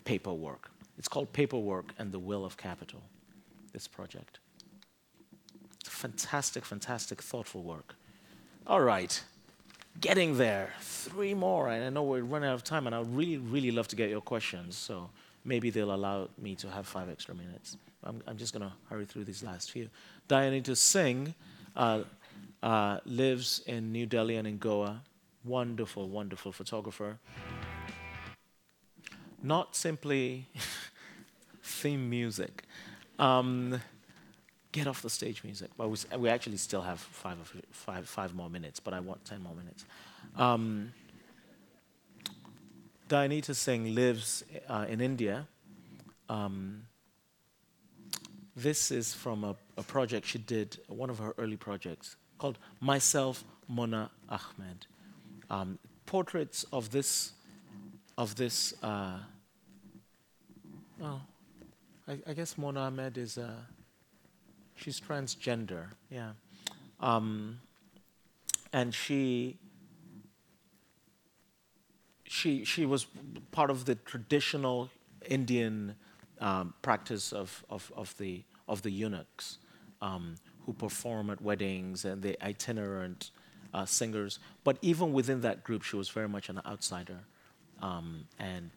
paperwork. It's called Paperwork and the Will of Capital, this project. It's fantastic, fantastic, thoughtful work. All right, getting there. Three more, and I know we're running out of time, and I really, really love to get your questions, so maybe they'll allow me to have five extra minutes. I'm, I'm just going to hurry through these last few. Dayanita Singh uh, uh, lives in New Delhi and in Goa. Wonderful, wonderful photographer not simply theme music. Um, get off the stage music. But we, we actually still have five, five, five more minutes, but I want 10 more minutes. Um, Dayanita Singh lives uh, in India. Um, this is from a, a, project she did, one of her early projects, called Myself, Mona Ahmed. Um, portraits of this, of this uh, Oh, I, I guess Mona Ahmed is, uh, she's transgender, yeah. Um, and she, she, she was part of the traditional Indian um, practice of, of, of, the, of the eunuchs um, who perform at weddings and the itinerant uh, singers. But even within that group, she was very much an outsider. Um, and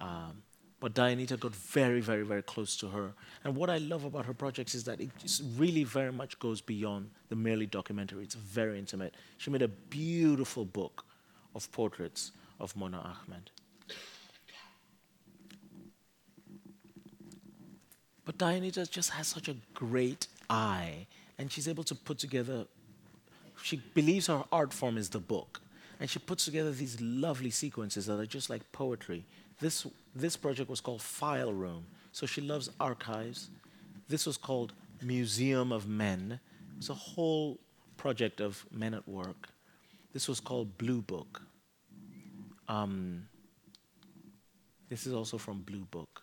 um, but Dayanita got very, very, very close to her. And what I love about her projects is that it really very much goes beyond the merely documentary. It's very intimate. She made a beautiful book of portraits of Mona Ahmed. But Dayanita just has such a great eye, and she's able to put together, she believes her art form is the book. And she puts together these lovely sequences that are just like poetry this, this project was called File Room. So she loves archives. This was called Museum of Men. It's a whole project of men at work. This was called Blue Book. Um, this is also from Blue Book.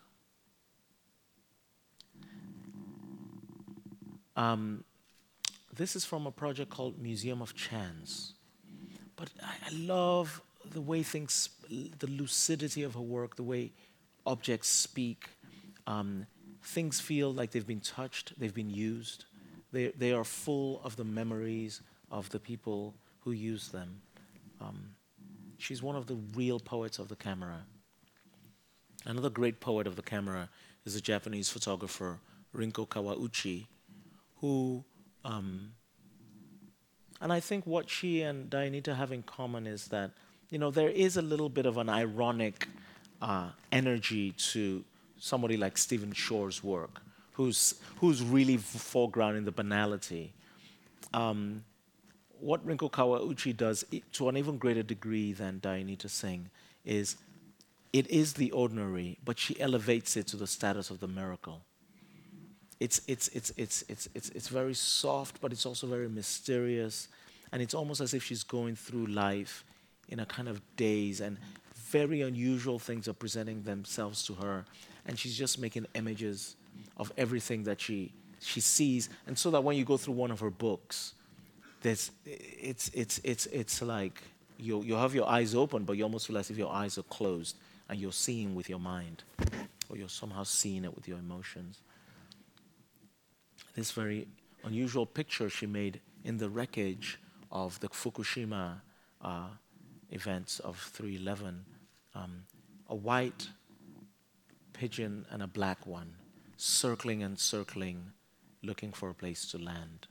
Um, this is from a project called Museum of Chance. But I, I love the way things, the lucidity of her work, the way objects speak, um, things feel like they've been touched, they've been used. They, they are full of the memories of the people who use them. Um, she's one of the real poets of the camera. Another great poet of the camera is the Japanese photographer, Rinko Kawauchi, who, um, and I think what she and Dayanita have in common is that you know, there is a little bit of an ironic uh, energy to somebody like Stephen Shore's work, who's, who's really foregrounding the banality. Um, what Rinko Kawauchi does to an even greater degree than Dayanita Singh is it is the ordinary, but she elevates it to the status of the miracle. It's, it's, it's, it's, it's, it's, it's very soft, but it's also very mysterious. And it's almost as if she's going through life in a kind of daze, and very unusual things are presenting themselves to her, and she's just making images of everything that she she sees, and so that when you go through one of her books, there's it's it's it's it's like you you have your eyes open, but you almost feel as if your eyes are closed, and you're seeing with your mind, or you're somehow seeing it with your emotions. This very unusual picture she made in the wreckage of the Fukushima uh, events of 311, um, a white pigeon and a black one circling and circling, looking for a place to land.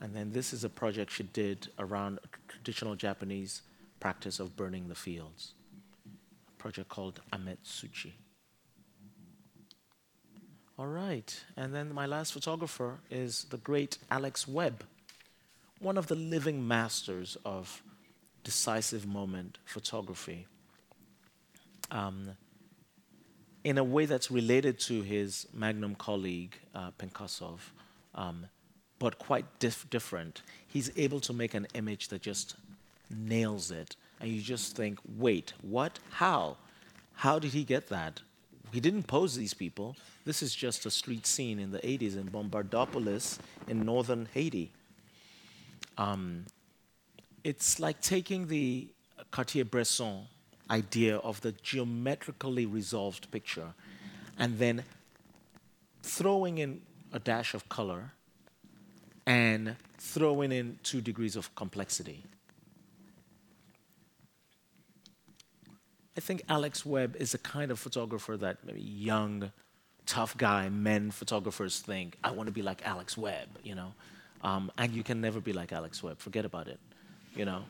And then this is a project she did around traditional Japanese practice of burning the fields. A project called Ametsuchi. All right, and then my last photographer is the great Alex Webb, one of the living masters of decisive moment photography. Um, in a way that's related to his Magnum colleague, uh, um, but quite dif- different. He's able to make an image that just nails it. And you just think, wait, what? How? How did he get that? He didn't pose these people. This is just a street scene in the 80s in Bombardopolis in northern Haiti. Um, it's like taking the Cartier Bresson idea of the geometrically resolved picture and then throwing in a dash of color and throwing in two degrees of complexity. I think Alex Webb is the kind of photographer that maybe young, tough guy men photographers think, I want to be like Alex Webb, you know? Um, and you can never be like Alex Webb, forget about it, you know?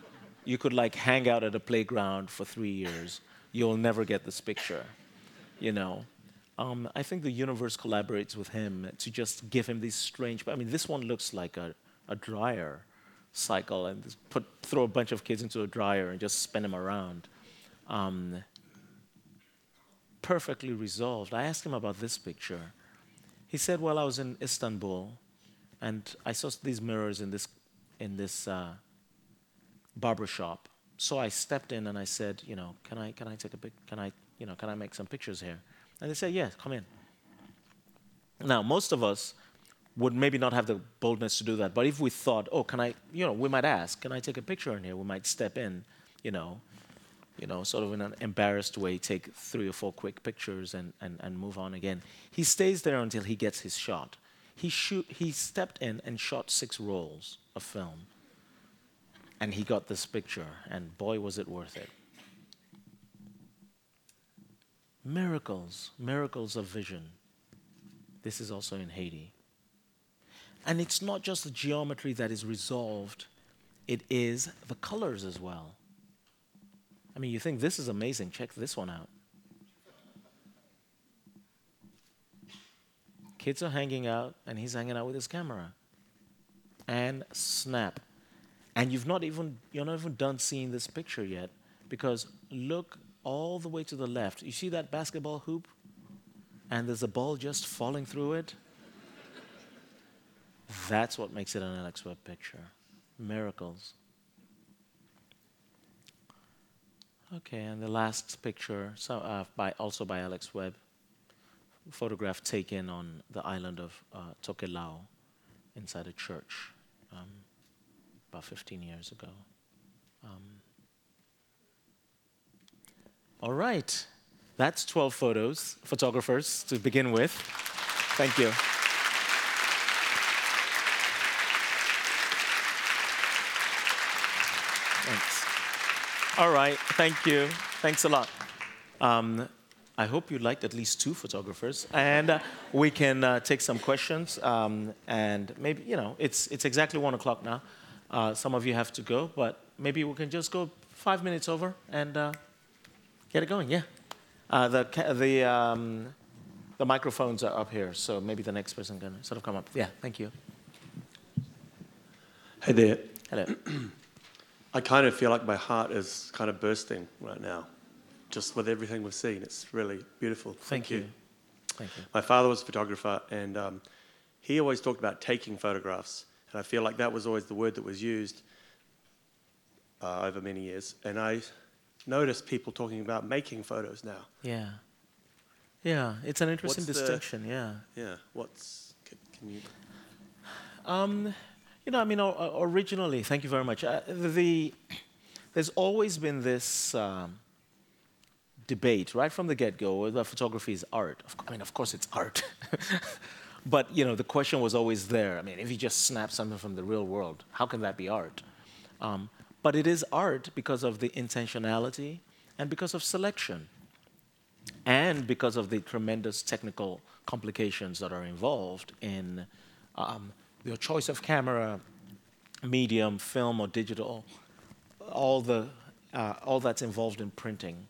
You could like hang out at a playground for three years, you'll never get this picture, you know? Um, I think the universe collaborates with him to just give him these strange, I mean, this one looks like a, a dryer cycle and put, throw a bunch of kids into a dryer and just spin them around um, perfectly resolved. I asked him about this picture. He said, "Well, I was in Istanbul, and I saw these mirrors in this in this uh, barber shop. So I stepped in and I said, you know, can I can I take a pic? Can I you know can I make some pictures here? And they said, yes, come in. Now, most of us would maybe not have the boldness to do that, but if we thought, oh, can I, you know, we might ask, can I take a picture in here? We might step in, you know, you know, sort of in an embarrassed way, take three or four quick pictures and, and, and move on again. He stays there until he gets his shot. He, shoot, he stepped in and shot six rolls of film. And he got this picture, and boy, was it worth it. Miracles, miracles of vision. This is also in Haiti. And it's not just the geometry that is resolved, it is the colors as well. I mean, you think this is amazing. Check this one out. Kids are hanging out, and he's hanging out with his camera. And snap. And you've not even you're not even done seeing this picture yet, because look all the way to the left. You see that basketball hoop? And there's a ball just falling through it. That's what makes it an Alex Webb picture. Miracles. Okay, and the last picture, so, uh, by, also by Alex Webb, photograph taken on the island of uh, Tokelau inside a church um, about 15 years ago. Um, all right, that's 12 photos, photographers to begin with. Thank you. Thanks. All right, thank you. Thanks a lot. Um, I hope you liked at least two photographers, and uh, we can uh, take some questions. Um, and maybe you know, it's it's exactly one o'clock now. Uh, some of you have to go, but maybe we can just go five minutes over and uh, get it going. Yeah, uh, the the um, the microphones are up here, so maybe the next person can sort of come up. Yeah, thank you. Hey there. Hello. I kind of feel like my heart is kind of bursting right now, just with everything we've seen. It's really beautiful. Thank, Thank you. you. Thank you. My father was a photographer, and um, he always talked about taking photographs, and I feel like that was always the word that was used uh, over many years. And I noticed people talking about making photos now. Yeah. Yeah, it's an interesting What's distinction. The, yeah. Yeah. What's can, can you? Um, you know, I mean, originally, thank you very much. Uh, the, there's always been this um, debate right from the get-go whether photography is art. I mean, of course, it's art. but you know, the question was always there. I mean, if you just snap something from the real world, how can that be art? Um, but it is art because of the intentionality and because of selection and because of the tremendous technical complications that are involved in um, your choice of camera, medium, film or digital, all the uh, all that's involved in printing.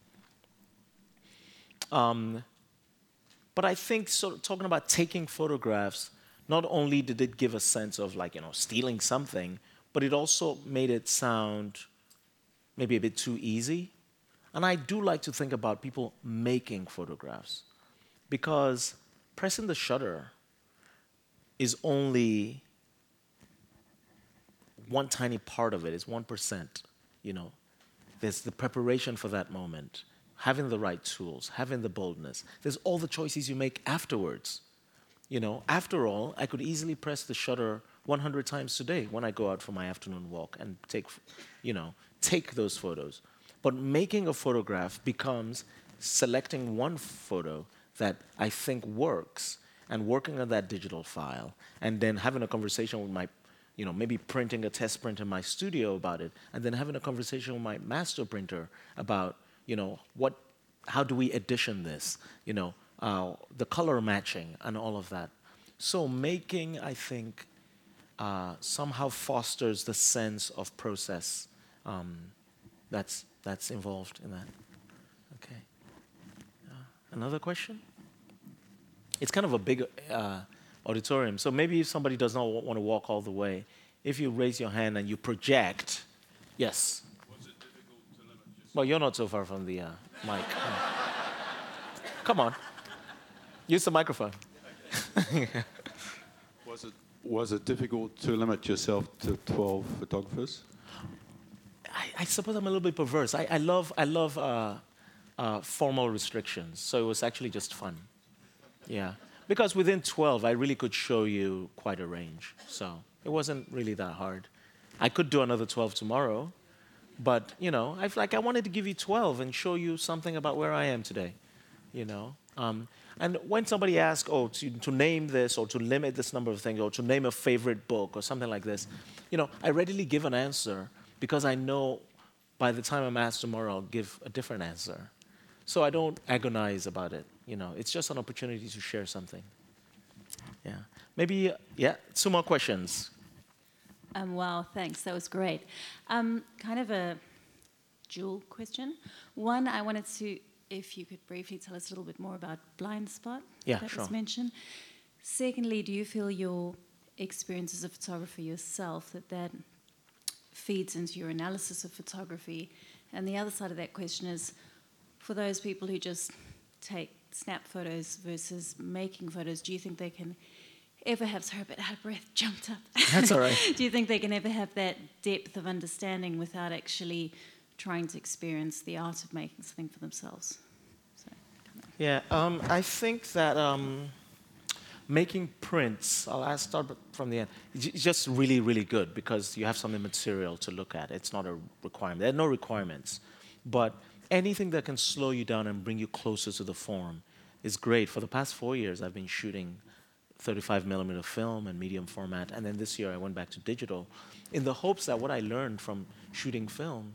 Um, but I think talking about taking photographs, not only did it give a sense of like you know stealing something, but it also made it sound maybe a bit too easy. And I do like to think about people making photographs because pressing the shutter is only one tiny part of it, it's 1%, you know. There's the preparation for that moment, having the right tools, having the boldness. There's all the choices you make afterwards. You know, after all, I could easily press the shutter 100 times today when I go out for my afternoon walk and take, you know, take those photos. But making a photograph becomes selecting one photo that I think works and working on that digital file and then having a conversation with my you know maybe printing a test print in my studio about it and then having a conversation with my master printer about you know what how do we edition this you know uh, the color matching and all of that so making i think uh, somehow fosters the sense of process um, that's that's involved in that okay uh, another question it's kind of a big uh, auditorium. So maybe if somebody does not want to walk all the way, if you raise your hand and you project, yes. Well, you're not so far from the uh, mic. Come on. Use the microphone. was, it, was it difficult to limit yourself to 12 photographers? I, I suppose I'm a little bit perverse. I, I love, I love uh, uh, formal restrictions, so it was actually just fun. Yeah. Because within 12, I really could show you quite a range. So it wasn't really that hard. I could do another 12 tomorrow, but, you know, I like I wanted to give you 12 and show you something about where I am today, you know. Um, and when somebody asks, oh, to, to name this or to limit this number of things or to name a favorite book or something like this, you know, I readily give an answer because I know by the time I'm asked tomorrow, I'll give a different answer. So I don't agonize about it. You know, it's just an opportunity to share something. Yeah. Maybe, yeah, two more questions. Um, wow, thanks. That was great. Um, kind of a dual question. One, I wanted to, if you could briefly tell us a little bit more about blind spot yeah, that sure. was mentioned. Secondly, do you feel your experience as a photographer yourself that that feeds into your analysis of photography? And the other side of that question is, for those people who just take snap photos versus making photos, do you think they can ever have, sorry, a bit out of breath, jumped up. That's all right. do you think they can ever have that depth of understanding without actually trying to experience the art of making something for themselves? So, yeah, um, I think that um, making prints, I'll ask, start from the end, it's just really, really good because you have something material to look at. It's not a requirement. There are no requirements. But anything that can slow you down and bring you closer to the form is great. For the past four years, I've been shooting 35 millimeter film and medium format, and then this year I went back to digital in the hopes that what I learned from shooting film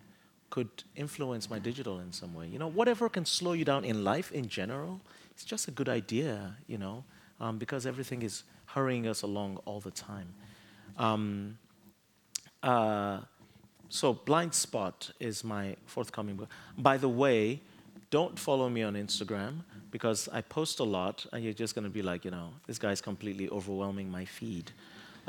could influence my digital in some way. You know, whatever can slow you down in life in general, it's just a good idea, you know, um, because everything is hurrying us along all the time. Um, uh, so Blind Spot is my forthcoming book. By the way, don't follow me on Instagram because I post a lot and you're just going to be like, you know, this guy's completely overwhelming my feed.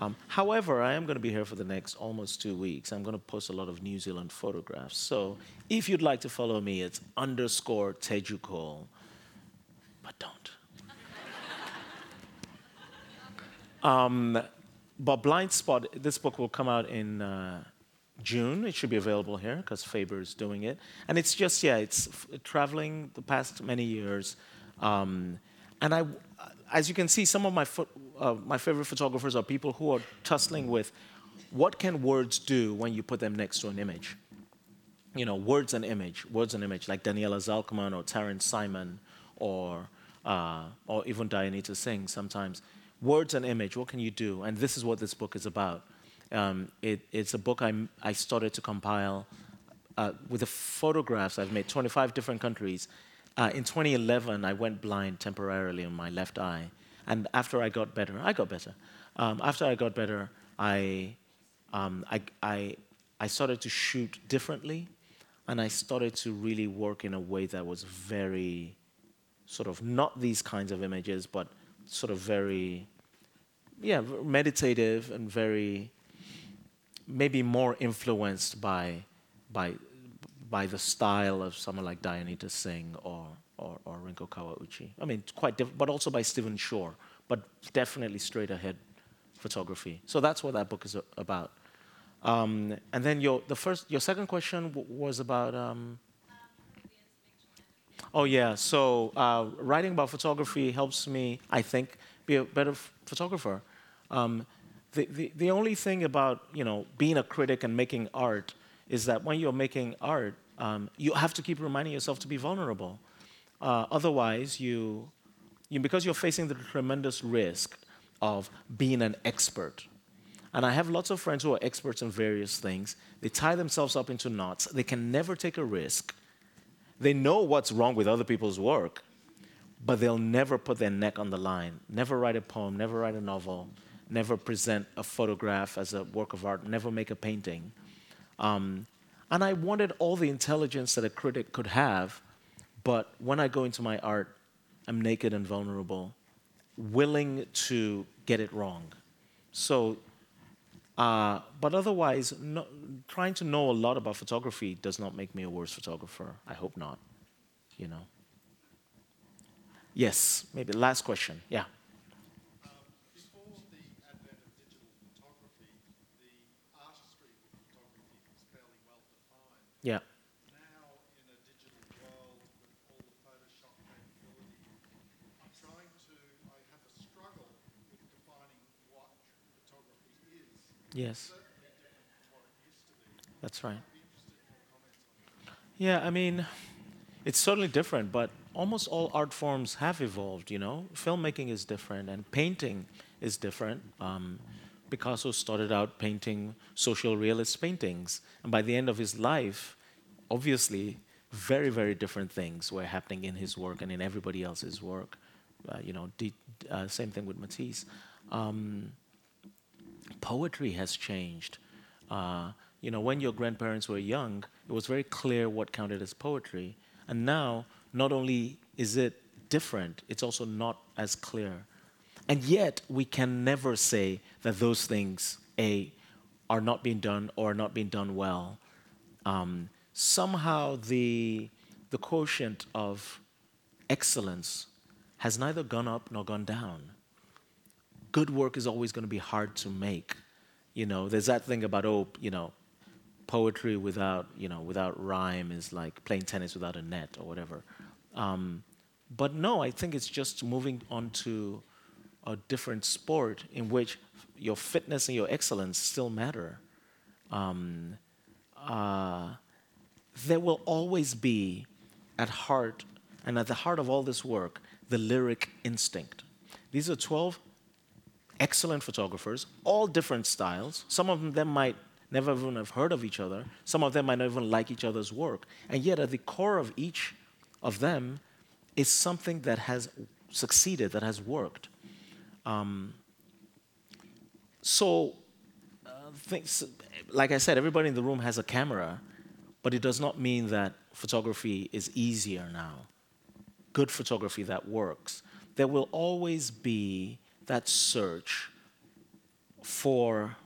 Um, however, I am going to be here for the next almost two weeks. I'm going to post a lot of New Zealand photographs. So if you'd like to follow me, it's underscore Teju. But don't. um, but Blind Spot, this book will come out in. Uh, June. It should be available here because Faber is doing it. And it's just, yeah, it's traveling the past many years. Um, and I, as you can see, some of my, fo- uh, my favorite photographers are people who are tussling with what can words do when you put them next to an image? You know, words and image, words and image, like Daniella Zalcman or Taryn Simon or, uh, or even Dayanita Singh sometimes. Words and image, what can you do? And this is what this book is about. Um, it, it's a book I'm, i started to compile uh, with the photographs I've made, 25 different countries. Uh, in 2011, I went blind temporarily in my left eye. And after I got better, I got better. Um, after I got better, I um, I, I, I started to shoot differently, and I started to really work in a way that was very sort of not these kinds of images, but sort of very, yeah, meditative and very, maybe more influenced by, by, by the style of someone like Dayanita Singh or, or, or Rinko Kawauchi. I mean, quite different, but also by Stephen Shore, but definitely straight ahead photography. So that's what that book is about. Um, and then your, the first, your second question was about. Um, Oh yeah. So uh, writing about photography helps me, I think, be a better photographer. Um, the, the the only thing about you know being a critic and making art is that when you're making art, um, you have to keep reminding yourself to be vulnerable. Uh, otherwise, you, you because you're facing the tremendous risk of being an expert. And I have lots of friends who are experts in various things. They tie themselves up into knots. They can never take a risk they know what's wrong with other people's work, but they'll never put their neck on the line, never write a poem, never write a novel, never present a photograph as a work of art, never make a painting. Um, and I wanted all the intelligence that a critic could have, but when I go into my art, I'm naked and vulnerable, willing to get it wrong. So uh, but otherwise, no, trying to know a lot about photography does not make me a worse photographer. I hope not. You know. Yes, maybe last question. Yeah. Before the advent of digital photography, the artistry of photography was fairly well defined. Yeah. Now, in a digital world with all the Photoshop capability, I'm trying to, I have a struggle with defining what photography is. Yes. Certainly different from what it used to be. That's right. I'd be interested in your comments That's right. Yeah, I mean, it's certainly different, but almost all art forms have evolved, you know? Filmmaking is different, and painting is different. Um, Picasso started out painting social realist paintings, and by the end of his life, obviously, very, very different things were happening in his work and in everybody else's work. Uh, you know, de- uh, same thing with Matisse. Um, poetry has changed. Uh, you know, when your grandparents were young, it was very clear what counted as poetry. And now, not only is it different, it's also not as clear. And yet, we can never say that those things, A, are not being done or are not being done well. Um, somehow, the, the quotient of excellence has neither gone up nor gone down good work is always going to be hard to make. You know, there's that thing about oh, you know, poetry without you know without rhyme is like playing tennis without a net or whatever. Um, but no, I think it's just moving on to a different sport in which your fitness and your excellence still matter. Um, uh, there will always be at heart and at the heart of all this work the lyric instinct. These are 12 excellent photographers, all different styles. Some of them might never even have heard of each other. Some of them might not even like each other's work. And yet, at the core of each of them is something that has succeeded, that has worked. Um, so, uh, things, like I said, everybody in the room has a camera, but it does not mean that photography is easier now. Good photography that works. There will always be that search for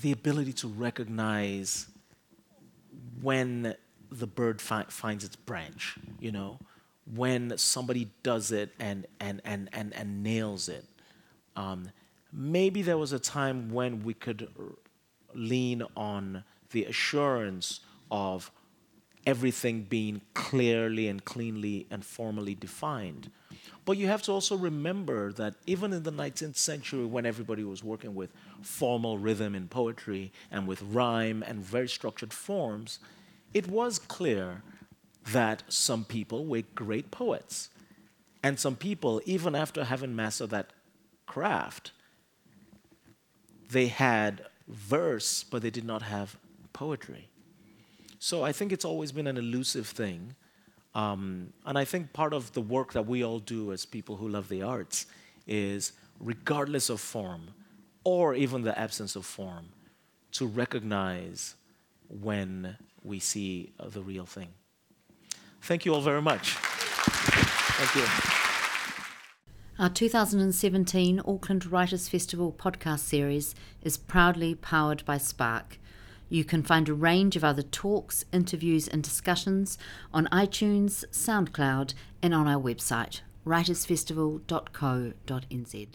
the ability to recognize when the bird fi- finds its branch, you know, when somebody does it and, and, and, and, and nails it. Um, maybe there was a time when we could lean on the assurance of everything being clearly and cleanly and formally defined. But you have to also remember that even in the 19th century, when everybody was working with formal rhythm in poetry and with rhyme and very structured forms, it was clear that some people were great poets. And some people, even after having mastered that craft, they had verse, but they did not have poetry. So I think it's always been an elusive thing. Um, and I think part of the work that we all do as people who love the arts is, regardless of form, or even the absence of form to recognize when we see uh, the real thing. Thank you all very much. Thank you. Our 2017 Auckland Writers Festival podcast series is proudly powered by Spark. You can find a range of other talks, interviews, and discussions on iTunes, SoundCloud, and on our website, writersfestival.co.nz.